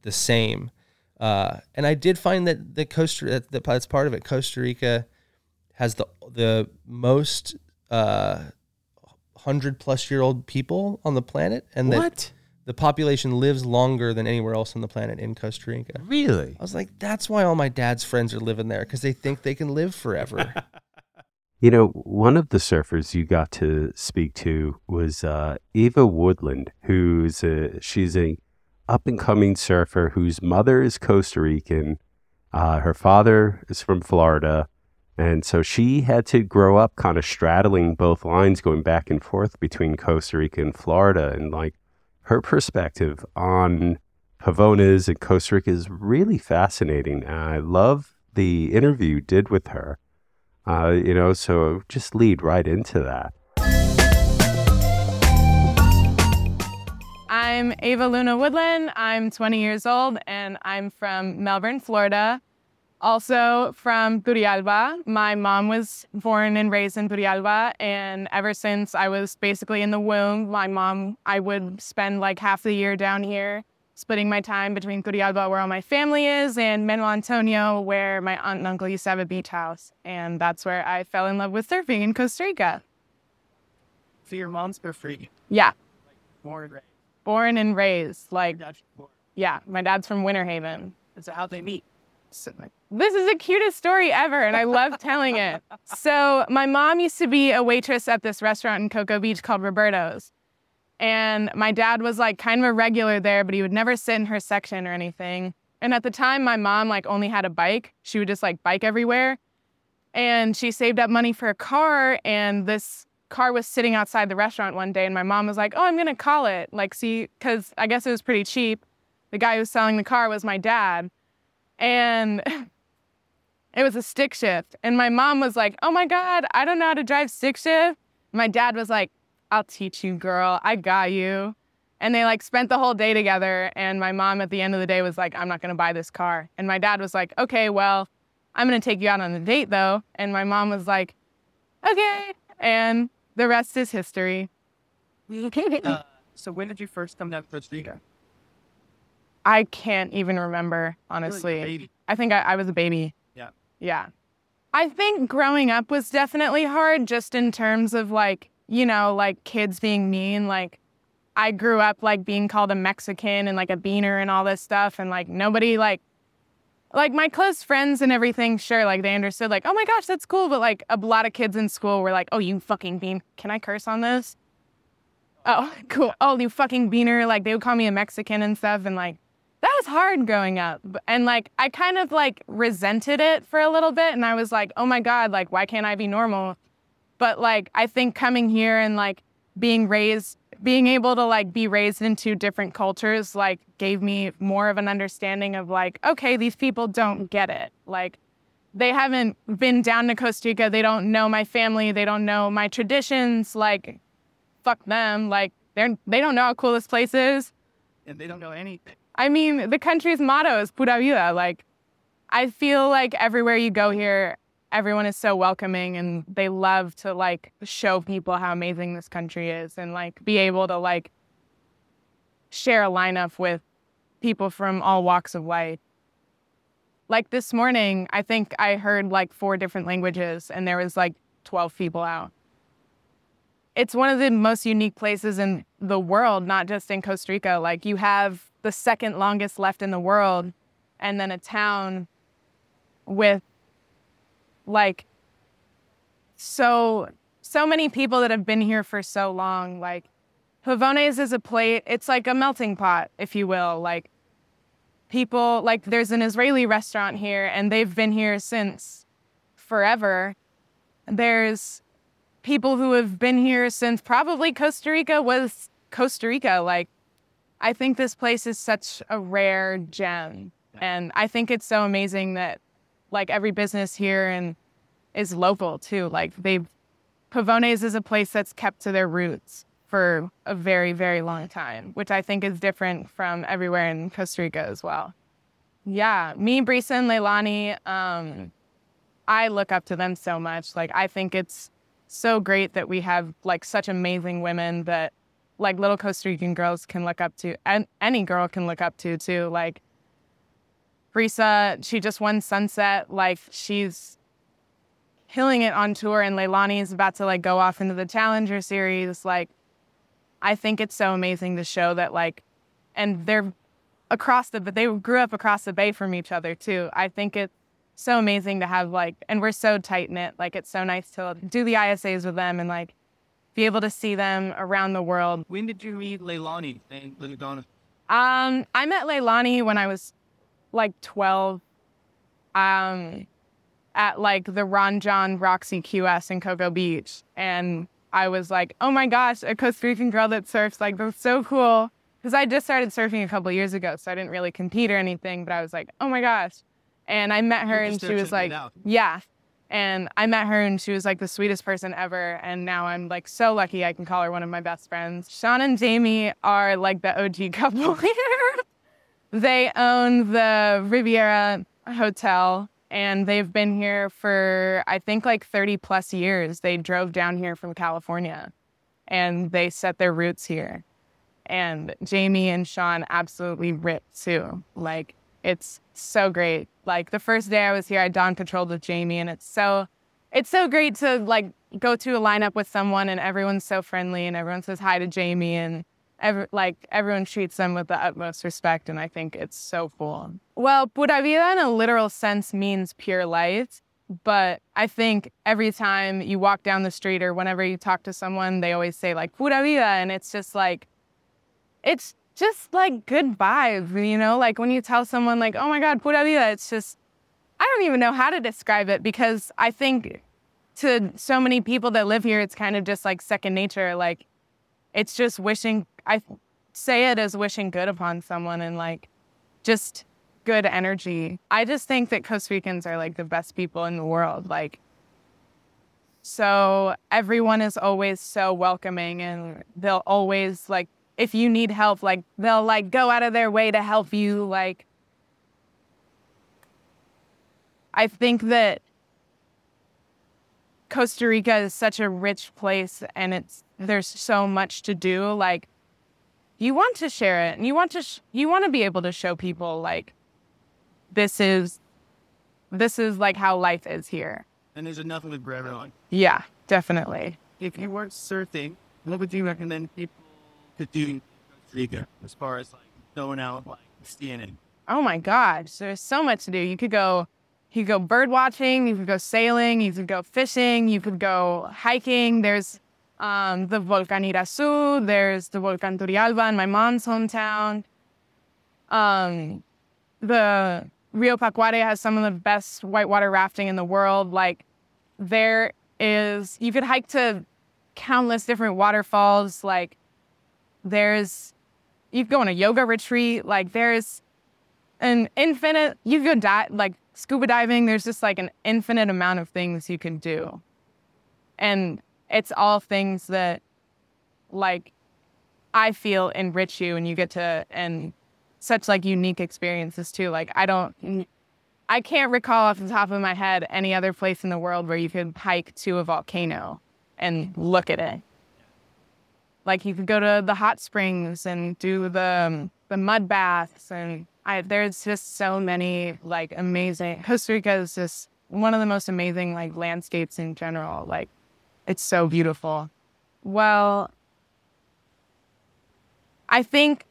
the same. Uh, and I did find that the Costa that, that that's part of it. Costa Rica has the the most uh, hundred plus year old people on the planet, and that what the population lives longer than anywhere else on the planet in Costa Rica. really I was like, that's why all my dad's friends are living there because they think they can live forever. You know, one of the surfers you got to speak to was uh, Eva Woodland, who's a, she's a up and coming surfer whose mother is Costa Rican, uh, her father is from Florida, and so she had to grow up kind of straddling both lines, going back and forth between Costa Rica and Florida, and like her perspective on Pavones and Costa Rica is really fascinating. I love the interview you did with her. Uh, you know, so just lead right into that. I'm Ava Luna Woodland. I'm 20 years old and I'm from Melbourne, Florida. Also from Turrialba. My mom was born and raised in Turrialba, and ever since I was basically in the womb, my mom, I would spend like half the year down here, splitting my time between Turrialba, where all my family is, and Manuel Antonio, where my aunt and uncle used to have a beach house. And that's where I fell in love with surfing in Costa Rica. So your mom's for free. Yeah, Born and raised. born and raised. Like, yeah, my dad's from Winter Haven. So how'd they meet? This is the cutest story ever, and I love telling it. So, my mom used to be a waitress at this restaurant in Cocoa Beach called Roberto's. And my dad was like kind of a regular there, but he would never sit in her section or anything. And at the time, my mom like only had a bike. She would just like bike everywhere. And she saved up money for a car, and this car was sitting outside the restaurant one day. And my mom was like, Oh, I'm gonna call it. Like, see, because I guess it was pretty cheap. The guy who was selling the car was my dad and it was a stick shift. And my mom was like, "Oh my god, I don't know how to drive stick shift." My dad was like, "I'll teach you, girl. I got you." And they like spent the whole day together. And my mom at the end of the day was like, "I'm not gonna buy this car." And my dad was like, "Okay, well, I'm gonna take you out on a date though." And my mom was like, "Okay." And the rest is history. uh, so when did you first come down to Costa Rica? I can't even remember, You're like honestly. I think I, I was a baby. Yeah. Yeah. I think growing up was definitely hard just in terms of like, you know, like kids being mean. Like, I grew up like being called a Mexican and like a beaner and all this stuff. And like, nobody like, like my close friends and everything, sure, like they understood, like, oh my gosh, that's cool. But like a lot of kids in school were like, oh, you fucking bean. Can I curse on this? Oh, cool. Oh, you fucking beaner. Like they would call me a Mexican and stuff. And like, that was hard growing up. And like, I kind of like resented it for a little bit. And I was like, oh my God, like, why can't I be normal? But like, I think coming here and like being raised, being able to like be raised into different cultures, like gave me more of an understanding of like, okay, these people don't get it. Like, they haven't been down to Costa Rica. They don't know my family. They don't know my traditions. Like, fuck them. Like, they're they don't know how cool this place is. And they don't know anything. I mean, the country's motto is pura vida. Like, I feel like everywhere you go here, everyone is so welcoming and they love to like show people how amazing this country is and like be able to like share a lineup with people from all walks of life. Like this morning, I think I heard like four different languages and there was like 12 people out. It's one of the most unique places in the world, not just in Costa Rica. Like you have the second longest left in the world and then a town with like so so many people that have been here for so long. Like Pavones is a plate it's like a melting pot if you will. Like people like there's an Israeli restaurant here and they've been here since forever. There's people who have been here since probably Costa Rica was Costa Rica like I think this place is such a rare gem and I think it's so amazing that like every business here and is local too. Like they Pavones is a place that's kept to their roots for a very, very long time, which I think is different from everywhere in Costa Rica as well. Yeah, me, Brisa, and Leilani, um, I look up to them so much. Like I think it's so great that we have like such amazing women that like little Costa Rican girls can look up to, and any girl can look up to too. Like Brisa, she just won Sunset. Like she's killing it on tour, and Leilani is about to like go off into the Challenger Series. Like, I think it's so amazing to show that like, and they're across the, but they grew up across the bay from each other too. I think it's so amazing to have like, and we're so tight knit. Like, it's so nice to do the ISAs with them and like be able to see them around the world. When did you meet Leilani and Liliana? Um, I met Leilani when I was like 12 um, at like the Ron Jon Roxy QS in Cocoa Beach. And I was like, oh my gosh, a Costa Rican girl that surfs, like that's so cool. Because I just started surfing a couple years ago, so I didn't really compete or anything, but I was like, oh my gosh. And I met her and she was like, yeah. And I met her and she was like the sweetest person ever. And now I'm like so lucky I can call her one of my best friends. Sean and Jamie are like the OG couple here. They own the Riviera Hotel and they've been here for, I think, like 30 plus years. They drove down here from California and they set their roots here. And Jamie and Sean absolutely ripped too. Like, it's so great. Like, the first day I was here, I dawn patrolled with Jamie, and it's so, it's so great to like go to a lineup with someone and everyone's so friendly and everyone says hi to Jamie and every, like everyone treats them with the utmost respect, and I think it's so cool. Well, pura vida in a literal sense means pure life, but I think every time you walk down the street or whenever you talk to someone, they always say like pura vida, and it's just like, it's just like good vibes, you know. Like when you tell someone like, "Oh my God, pura vida," it's just I don't even know how to describe it because I think to so many people that live here, it's kind of just like second nature. Like it's just wishing I say it as wishing good upon someone and like just good energy. I just think that Costa Ricans are like the best people in the world. Like, so everyone is always so welcoming and they'll always like, if you need help, like they'll like go out of their way to help you. Like, I think that Costa Rica is such a rich place and it's there's so much to do. Like you want to share it and you want to sh- you want to be able to show people like this is this is like how life is here and there's enough of it for everyone yeah definitely if you weren't surfing what would you recommend people to do as far as like going out like skiing it oh my gosh there's so much to do you could go you could go bird watching you could go sailing you could go fishing you could go hiking there's um, the Volcan Irazú, there's the Volcan Turrialba in my mom's hometown. Um, the Rio Pacuare has some of the best whitewater rafting in the world. Like, there is, you could hike to countless different waterfalls. Like, there's, you go on a yoga retreat. Like, there's an infinite. You could dive like scuba diving. There's just like an infinite amount of things you can do, and it's all things that like I feel enrich you, and you get to and such like unique experiences too. Like I don't. I can't recall off the top of my head any other place in the world where you could hike to a volcano and look at it. Like you could go to the hot springs and do the um, the mud baths, and I, there's just so many like amazing. Costa Rica is just one of the most amazing like landscapes in general. Like it's so beautiful. Well, I think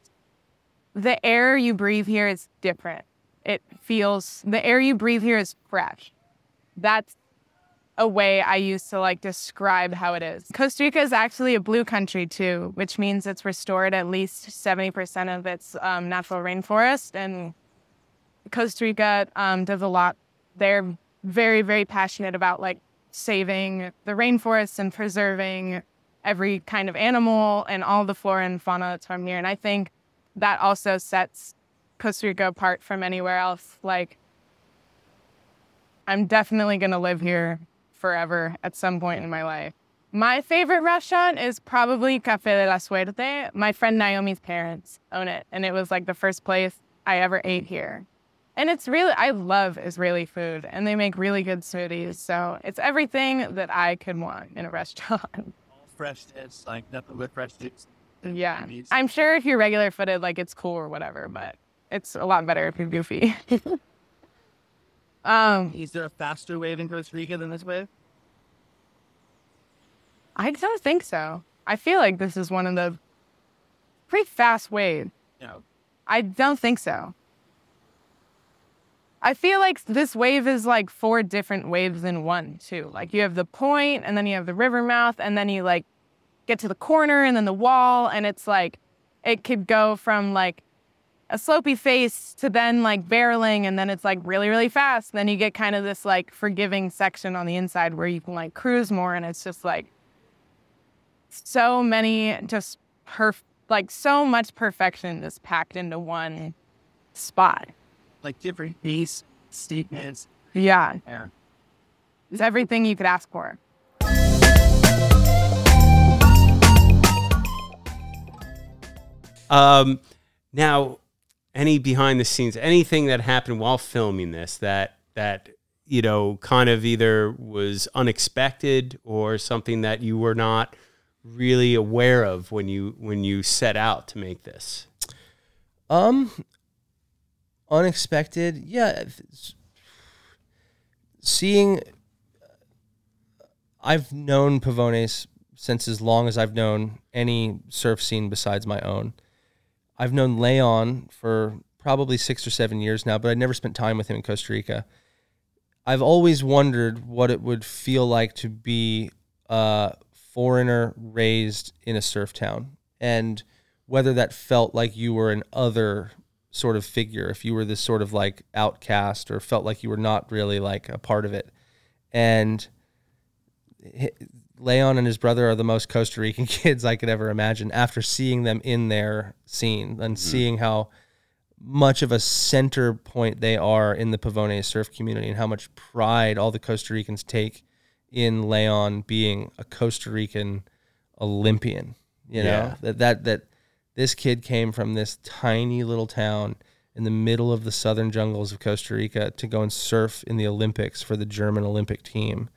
the air you breathe here is different. It feels the air you breathe here is fresh. That's a way I used to like describe how it is. Costa Rica is actually a blue country too, which means it's restored at least 70% of its um, natural rainforest. And Costa Rica um, does a lot. They're very, very passionate about like saving the rainforests and preserving every kind of animal and all the flora and fauna that's from here. And I think that also sets Costa Rica apart from anywhere else. Like, I'm definitely going to live here forever at some point in my life. My favorite restaurant is probably Cafe de la Suerte. My friend Naomi's parents own it, and it was like the first place I ever ate here. And it's really, I love Israeli food, and they make really good smoothies. So it's everything that I could want in a restaurant. Fresh dish, like nothing but fresh juice. yeah. I'm sure if you're regular footed, like it's cool or whatever, but it's a lot better if you're goofy. um, Is there a faster wave in Costa Rica than this wave? I don't think so. I feel like this is one of the pretty fast wave. No. I don't think so. I feel like this wave is like four different waves in one too. Like you have the point and then you have the river mouth and then you like get to the corner and then the wall and it's like it could go from like a slopey face to then like barreling and then it's like really really fast. Then you get kind of this like forgiving section on the inside where you can like cruise more and it's just like so many just perf like so much perfection just packed into one spot. Like different pace, steepness. Yeah. Yeah. It's everything you could ask for. Um, now, any behind the scenes, anything that happened while filming this that that you know kind of either was unexpected or something that you were not really aware of when you when you set out to make this. Um, unexpected. Yeah, seeing. I've known Pavones since as long as I've known any surf scene besides my own. I've known Leon for probably six or seven years now, but I never spent time with him in Costa Rica. I've always wondered what it would feel like to be a foreigner raised in a surf town and whether that felt like you were an other sort of figure, if you were this sort of like outcast or felt like you were not really like a part of it. And Leon and his brother are the most Costa Rican kids I could ever imagine after seeing them in their scene and mm-hmm. seeing how much of a center point they are in the Pavone surf community and how much pride all the Costa Ricans take in Leon being a Costa Rican Olympian. You know, Yeah. that, that, that this kid came from this tiny little town in the middle of the southern jungles of Costa Rica to go and surf in the Olympics for the German Olympic team.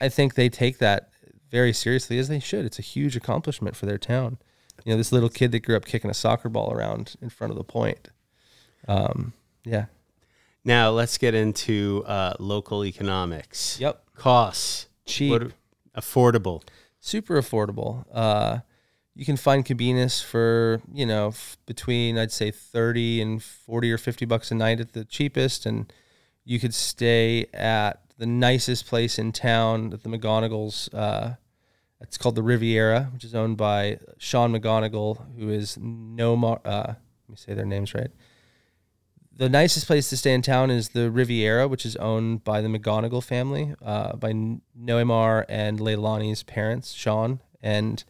I think they take that very seriously as they should. It's a huge accomplishment for their town. You know, this little kid that grew up kicking a soccer ball around in front of the point. Um, yeah. Now let's get into uh, local economics. Yep. Costs Cheap. What- affordable. super affordable. Uh, you can find cabinas for you know f- between I'd say thirty and forty or fifty bucks a night at the cheapest, and you could stay at the nicest place in town at the McGonagle's. Uh, it's called the Riviera, which is owned by Sean McGonagall, who is no more. Uh, let me say their names right. The nicest place to stay in town is the Riviera, which is owned by the McGonagle family, uh, by Noe Mar and Leilani's parents, Sean and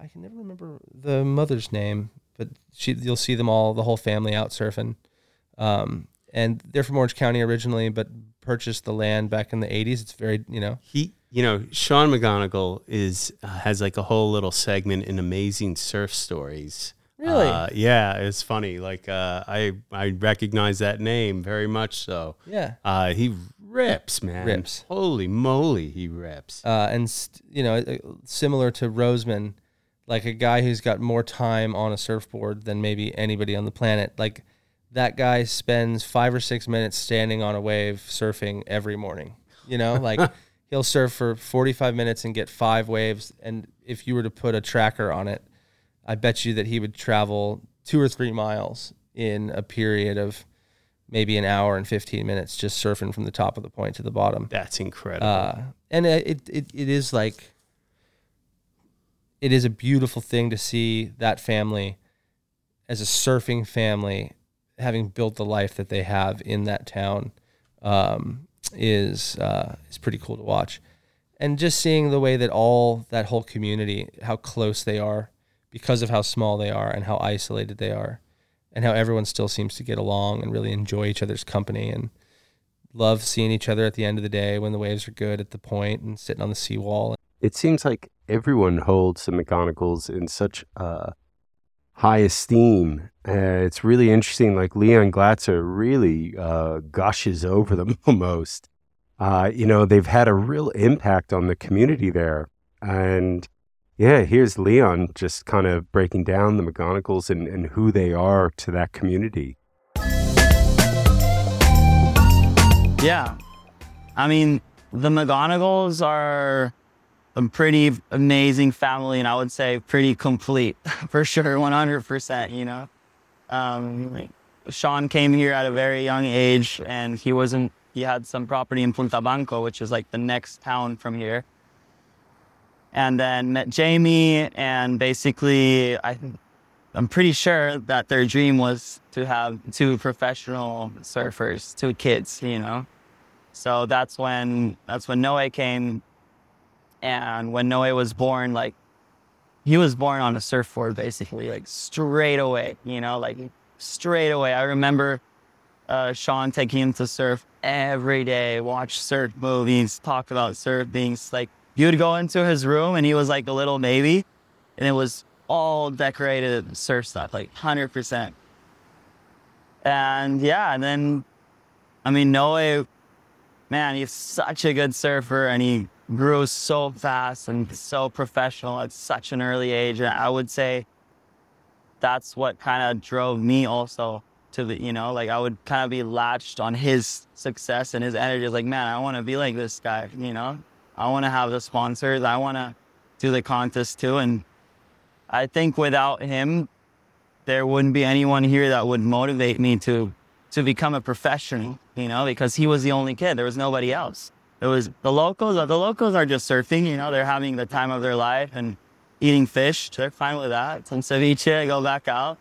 I can never remember the mother's name, but she you'll see them all, the whole family out surfing. Um, and they're from Orange County originally, but purchased the land back in the 80s. It's very, you know, He, you know, Sean McGonagle is uh, has like a whole little segment in Amazing Surf Stories. Really? Uh, yeah, it's funny. Like uh, I I recognize that name very much. So yeah. uh, he rips, man. Rips. Holy moly, he rips. Uh, and, st- you know, uh, similar to Roseman, like a guy who's got more time on a surfboard than maybe anybody on the planet. Like that guy spends five or six minutes standing on a wave surfing every morning. You know, like he'll surf for 45 minutes and get five waves. And if you were to put a tracker on it, I bet you that he would travel two or three miles in a period of maybe an hour and 15 minutes just surfing from the top of the point to the bottom. That's incredible. Uh, and it, it, it is like, it is a beautiful thing to see that family as a surfing family having built the life that they have in that town um, is uh, is pretty cool to watch, and just seeing the way that all that whole community, how close they are, because of how small they are and how isolated they are, and how everyone still seems to get along and really enjoy each other's company and love seeing each other at the end of the day when the waves are good at the point and sitting on the seawall. it seems like everyone holds the McGonagles in such uh, high esteem. Uh, it's really interesting. Like Leon Glatzer really uh, gushes over them almost. Uh, you know, they've had a real impact on the community there. And yeah, here's Leon just kind of breaking down the McGonagles and, and who they are to that community. Yeah. I mean, the McGonagles are a pretty amazing family, and I would say pretty complete for sure, 100%. You know, um, Sean came here at a very young age, and he wasn't, he had some property in Punta Banco, which is like the next town from here. And then met Jamie, and basically, I I'm pretty sure that their dream was to have two professional surfers, two kids, you know. So that's when that's when Noe came, and when Noe was born, like he was born on a surfboard, basically, like straight away, you know, like straight away. I remember uh, Sean taking him to surf every day, watch surf movies, talk about surf It's Like you would go into his room, and he was like a little baby, and it was all decorated surf stuff, like hundred percent. And yeah, and then I mean Noe, man, he's such a good surfer and he grew so fast and so professional at such an early age. And I would say that's what kind of drove me also to the, you know, like I would kind of be latched on his success and his energy. Like, man, I want to be like this guy, you know? I want to have the sponsors. I want to do the contest too. And I think without him, there wouldn't be anyone here that would motivate me to to become a professional, you know, because he was the only kid. There was nobody else. It was the locals. The locals are just surfing, you know, they're having the time of their life and eating fish. They're fine with that. Some ceviche, I go back out.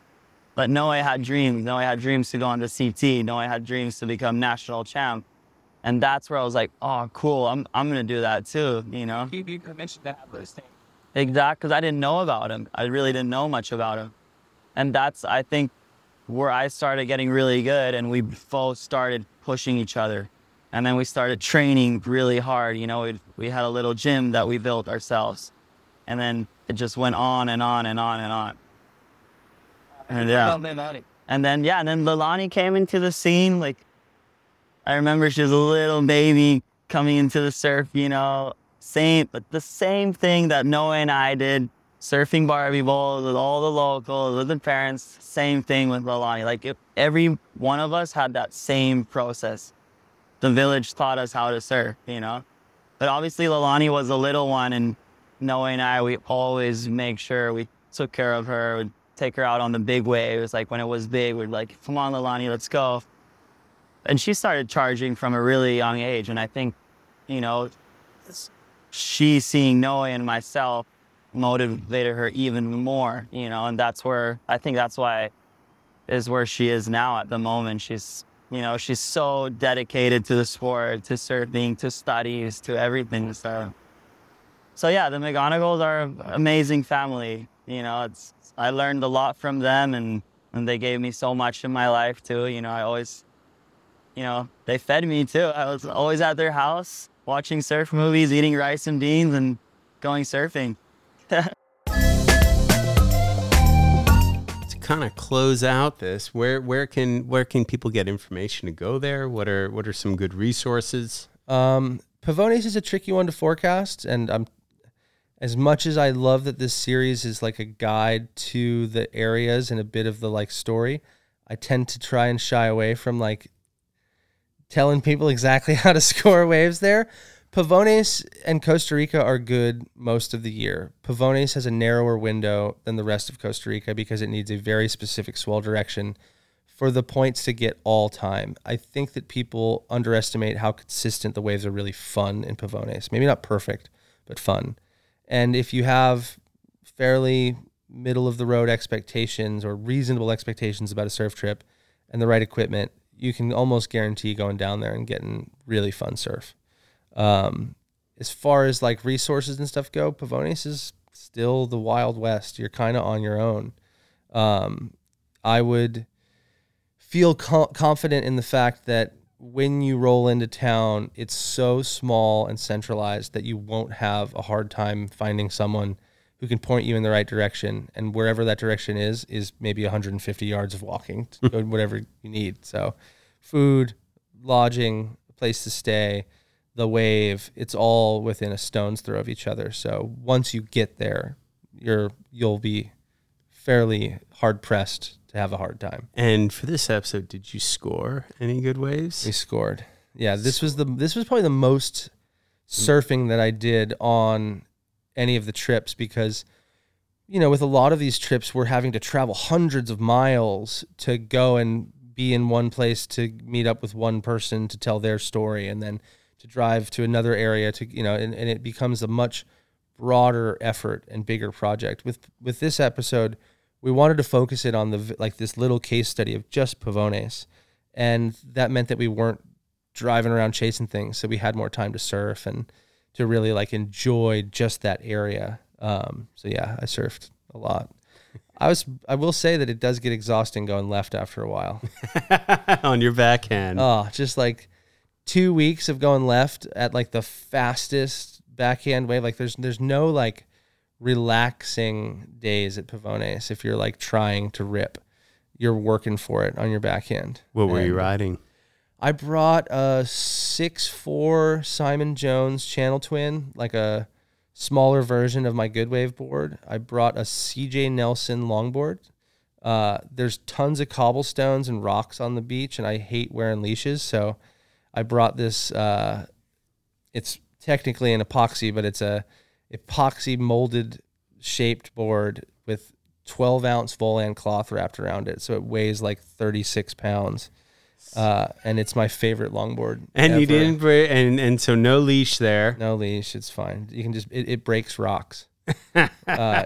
But Noe had dreams. Noe had dreams to go on to CT. Noe had dreams to become national champ. And that's where I was like, oh, cool. I'm, I'm going to do that too, you know? You, you mentioned that those things. Exact, because I didn't know about him. I really didn't know much about him. And that's, I think, where I started getting really good and we both started pushing each other. And then we started training really hard. You know, we we had a little gym that we built ourselves. And then it just went on and on and on and on. And yeah. And then yeah, and then Leilani came into the scene. Like I remember she was a little baby coming into the surf, you know, same but the same thing that Noe and I did, surfing Barbie bowls with all the locals, with the parents, same thing with Leilani. Like every one of us had that same process. The village taught us how to surf, you know. But obviously Leilani was a little one and Noe and I we always make sure we took care of her, would take her out on the big waves. Like when it was big, we'd like, come on, Leilani, let's go. And she started charging from a really young age. And I think, you know, she seeing Noe and myself motivated her even more, you know, and that's where I think that's why is where she is now at the moment. She's you know, she's so dedicated to the sport, to surfing, to studies, to everything. So so yeah, the McGonagles are an amazing family. You know, it's I learned a lot from them and and they gave me so much in my life too. You know, I always, you know, they fed me too. I was always at their house watching surf movies, eating rice and beans, and going surfing. to kind of close out this, where where can where can people get information to go there? What are what are some good resources? Um, Pavones is a tricky one to forecast, and I'm as much as I love that this series is like a guide to the areas and a bit of the like story. I tend to try and shy away from like telling people exactly how to score waves there. Pavones and Costa Rica are good most of the year. Pavones has a narrower window than the rest of Costa Rica because it needs a very specific swell direction for the points to get all time. I think that people underestimate how consistent the waves are really fun in Pavones. Maybe not perfect, but fun. And if you have fairly middle of the road expectations or reasonable expectations about a surf trip and the right equipment, you can almost guarantee going down there and getting really fun surf. Um, as far as like resources and stuff go, Pavones is still the Wild West. You're kind of on your own. Um, I would feel co- confident in the fact that when you roll into town, it's so small and centralized that you won't have a hard time finding someone who can point you in the right direction. And wherever that direction is, is maybe 150 yards of walking to go hmm. whatever you need. So, food, lodging, place to stay, the wave, it's all within a stone's throw of each other. So once you get there, you're you'll be fairly hard pressed to have a hard time. And for this episode, did you score any good waves? We scored. Yeah, this was the this was probably the most hmm. surfing that I did on any of the trips because you know, with a lot of these trips we're having to travel hundreds of miles to go and be in one place to meet up with one person to tell their story and then to drive to another area to you know and, and it becomes a much broader effort and bigger project. With with this episode we wanted to focus it on the like this little case study of just pavones and that meant that we weren't driving around chasing things so we had more time to surf and to really like enjoy just that area um, so yeah i surfed a lot i was i will say that it does get exhausting going left after a while on your backhand oh just like two weeks of going left at like the fastest backhand wave. Like there's there's no like relaxing days at Pavones if you're like trying to rip. You're working for it on your backhand. What were and you riding? I brought a six four Simon Jones channel twin, like a smaller version of my Good Wave board. I brought a CJ Nelson longboard. Uh, there's tons of cobblestones and rocks on the beach, and I hate wearing leashes, so I brought this. Uh, it's technically an epoxy, but it's a epoxy molded shaped board with 12 ounce Volan cloth wrapped around it, so it weighs like 36 pounds. Uh, and it's my favorite longboard. And ever. you didn't break, and and so no leash there. No leash. It's fine. You can just it, it breaks rocks. uh,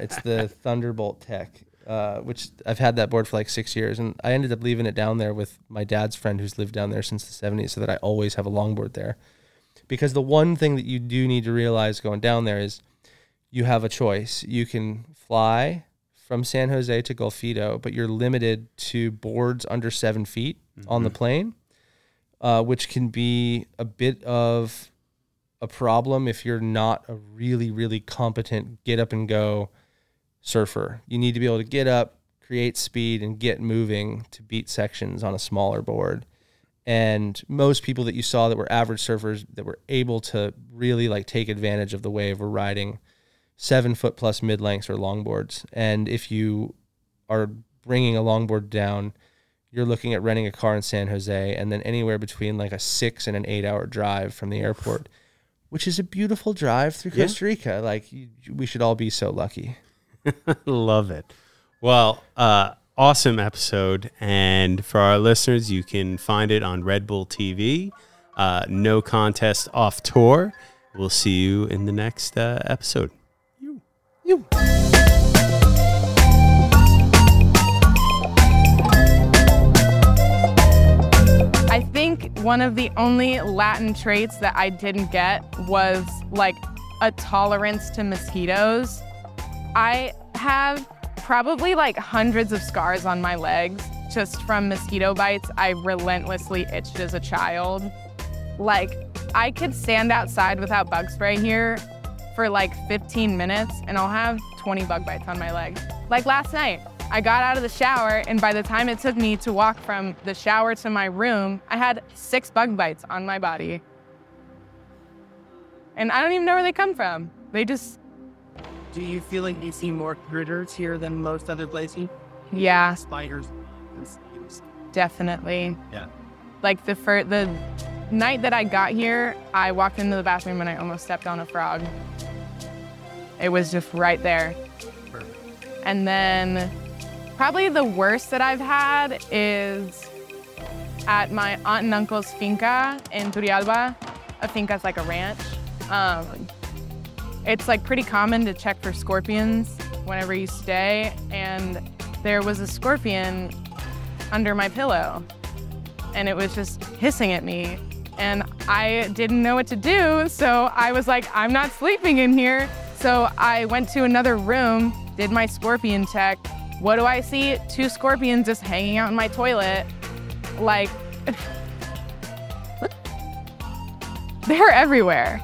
it's the Thunderbolt Tech uh, which I've had that board for like six years, and I ended up leaving it down there with my dad's friend who's lived down there since the '70s, so that I always have a longboard there. Because the one thing that you do need to realize going down there is you have a choice. You can fly from San Jose to Golfito, but you're limited to boards under seven feet mm-hmm. on the mm-hmm. plane, uh, which can be a bit of a problem if you're not a really, really competent get up and go surfer. You need to be able to get up, create speed, and get moving to beat sections on a smaller board. And most people that you saw that were average surfers that were able to really like take advantage of the wave were riding seven foot plus mid lengths or longboards. And if you are bringing a longboard down, you're looking at renting a car in San Jose and then anywhere between like a six and an eight hour drive from the airport, which is a beautiful drive through Costa Rica. Like you, we should all be so lucky. Love it. Well, uh, awesome episode. And for our listeners, you can find it on Red Bull TV. Uh, no contest off tour. We'll see you in the next uh, episode. You. I think one of the only Latin traits that I didn't get was like a tolerance to mosquitoes. I have probably like hundreds of scars on my legs just from mosquito bites I relentlessly itched as a child. Like, I could stand outside without bug spray here for like 15 minutes and I'll have 20 bug bites on my legs. Like last night, I got out of the shower, and by the time it took me to walk from the shower to my room, I had six bug bites on my body. And I don't even know where they come from. They just, Do you feel like you see more critters here than most other places? yeah, Spiders. definitely. Yeah. Like the fur, the night that I got here, I walked into the bathroom and I almost stepped on a frog. It was just right there. And then probably the worst that I've had is at my aunt and uncle's finca in Turrialba. A finca is like a ranch. Um, it's like pretty common to check for scorpions whenever you stay, and there was a scorpion under my pillow, and it was just hissing at me, and I didn't know what to do, so I was like, I'm not sleeping in here. So I went to another room, did my scorpion check. What do I see? Two scorpions just hanging out in my toilet. Like, they're everywhere.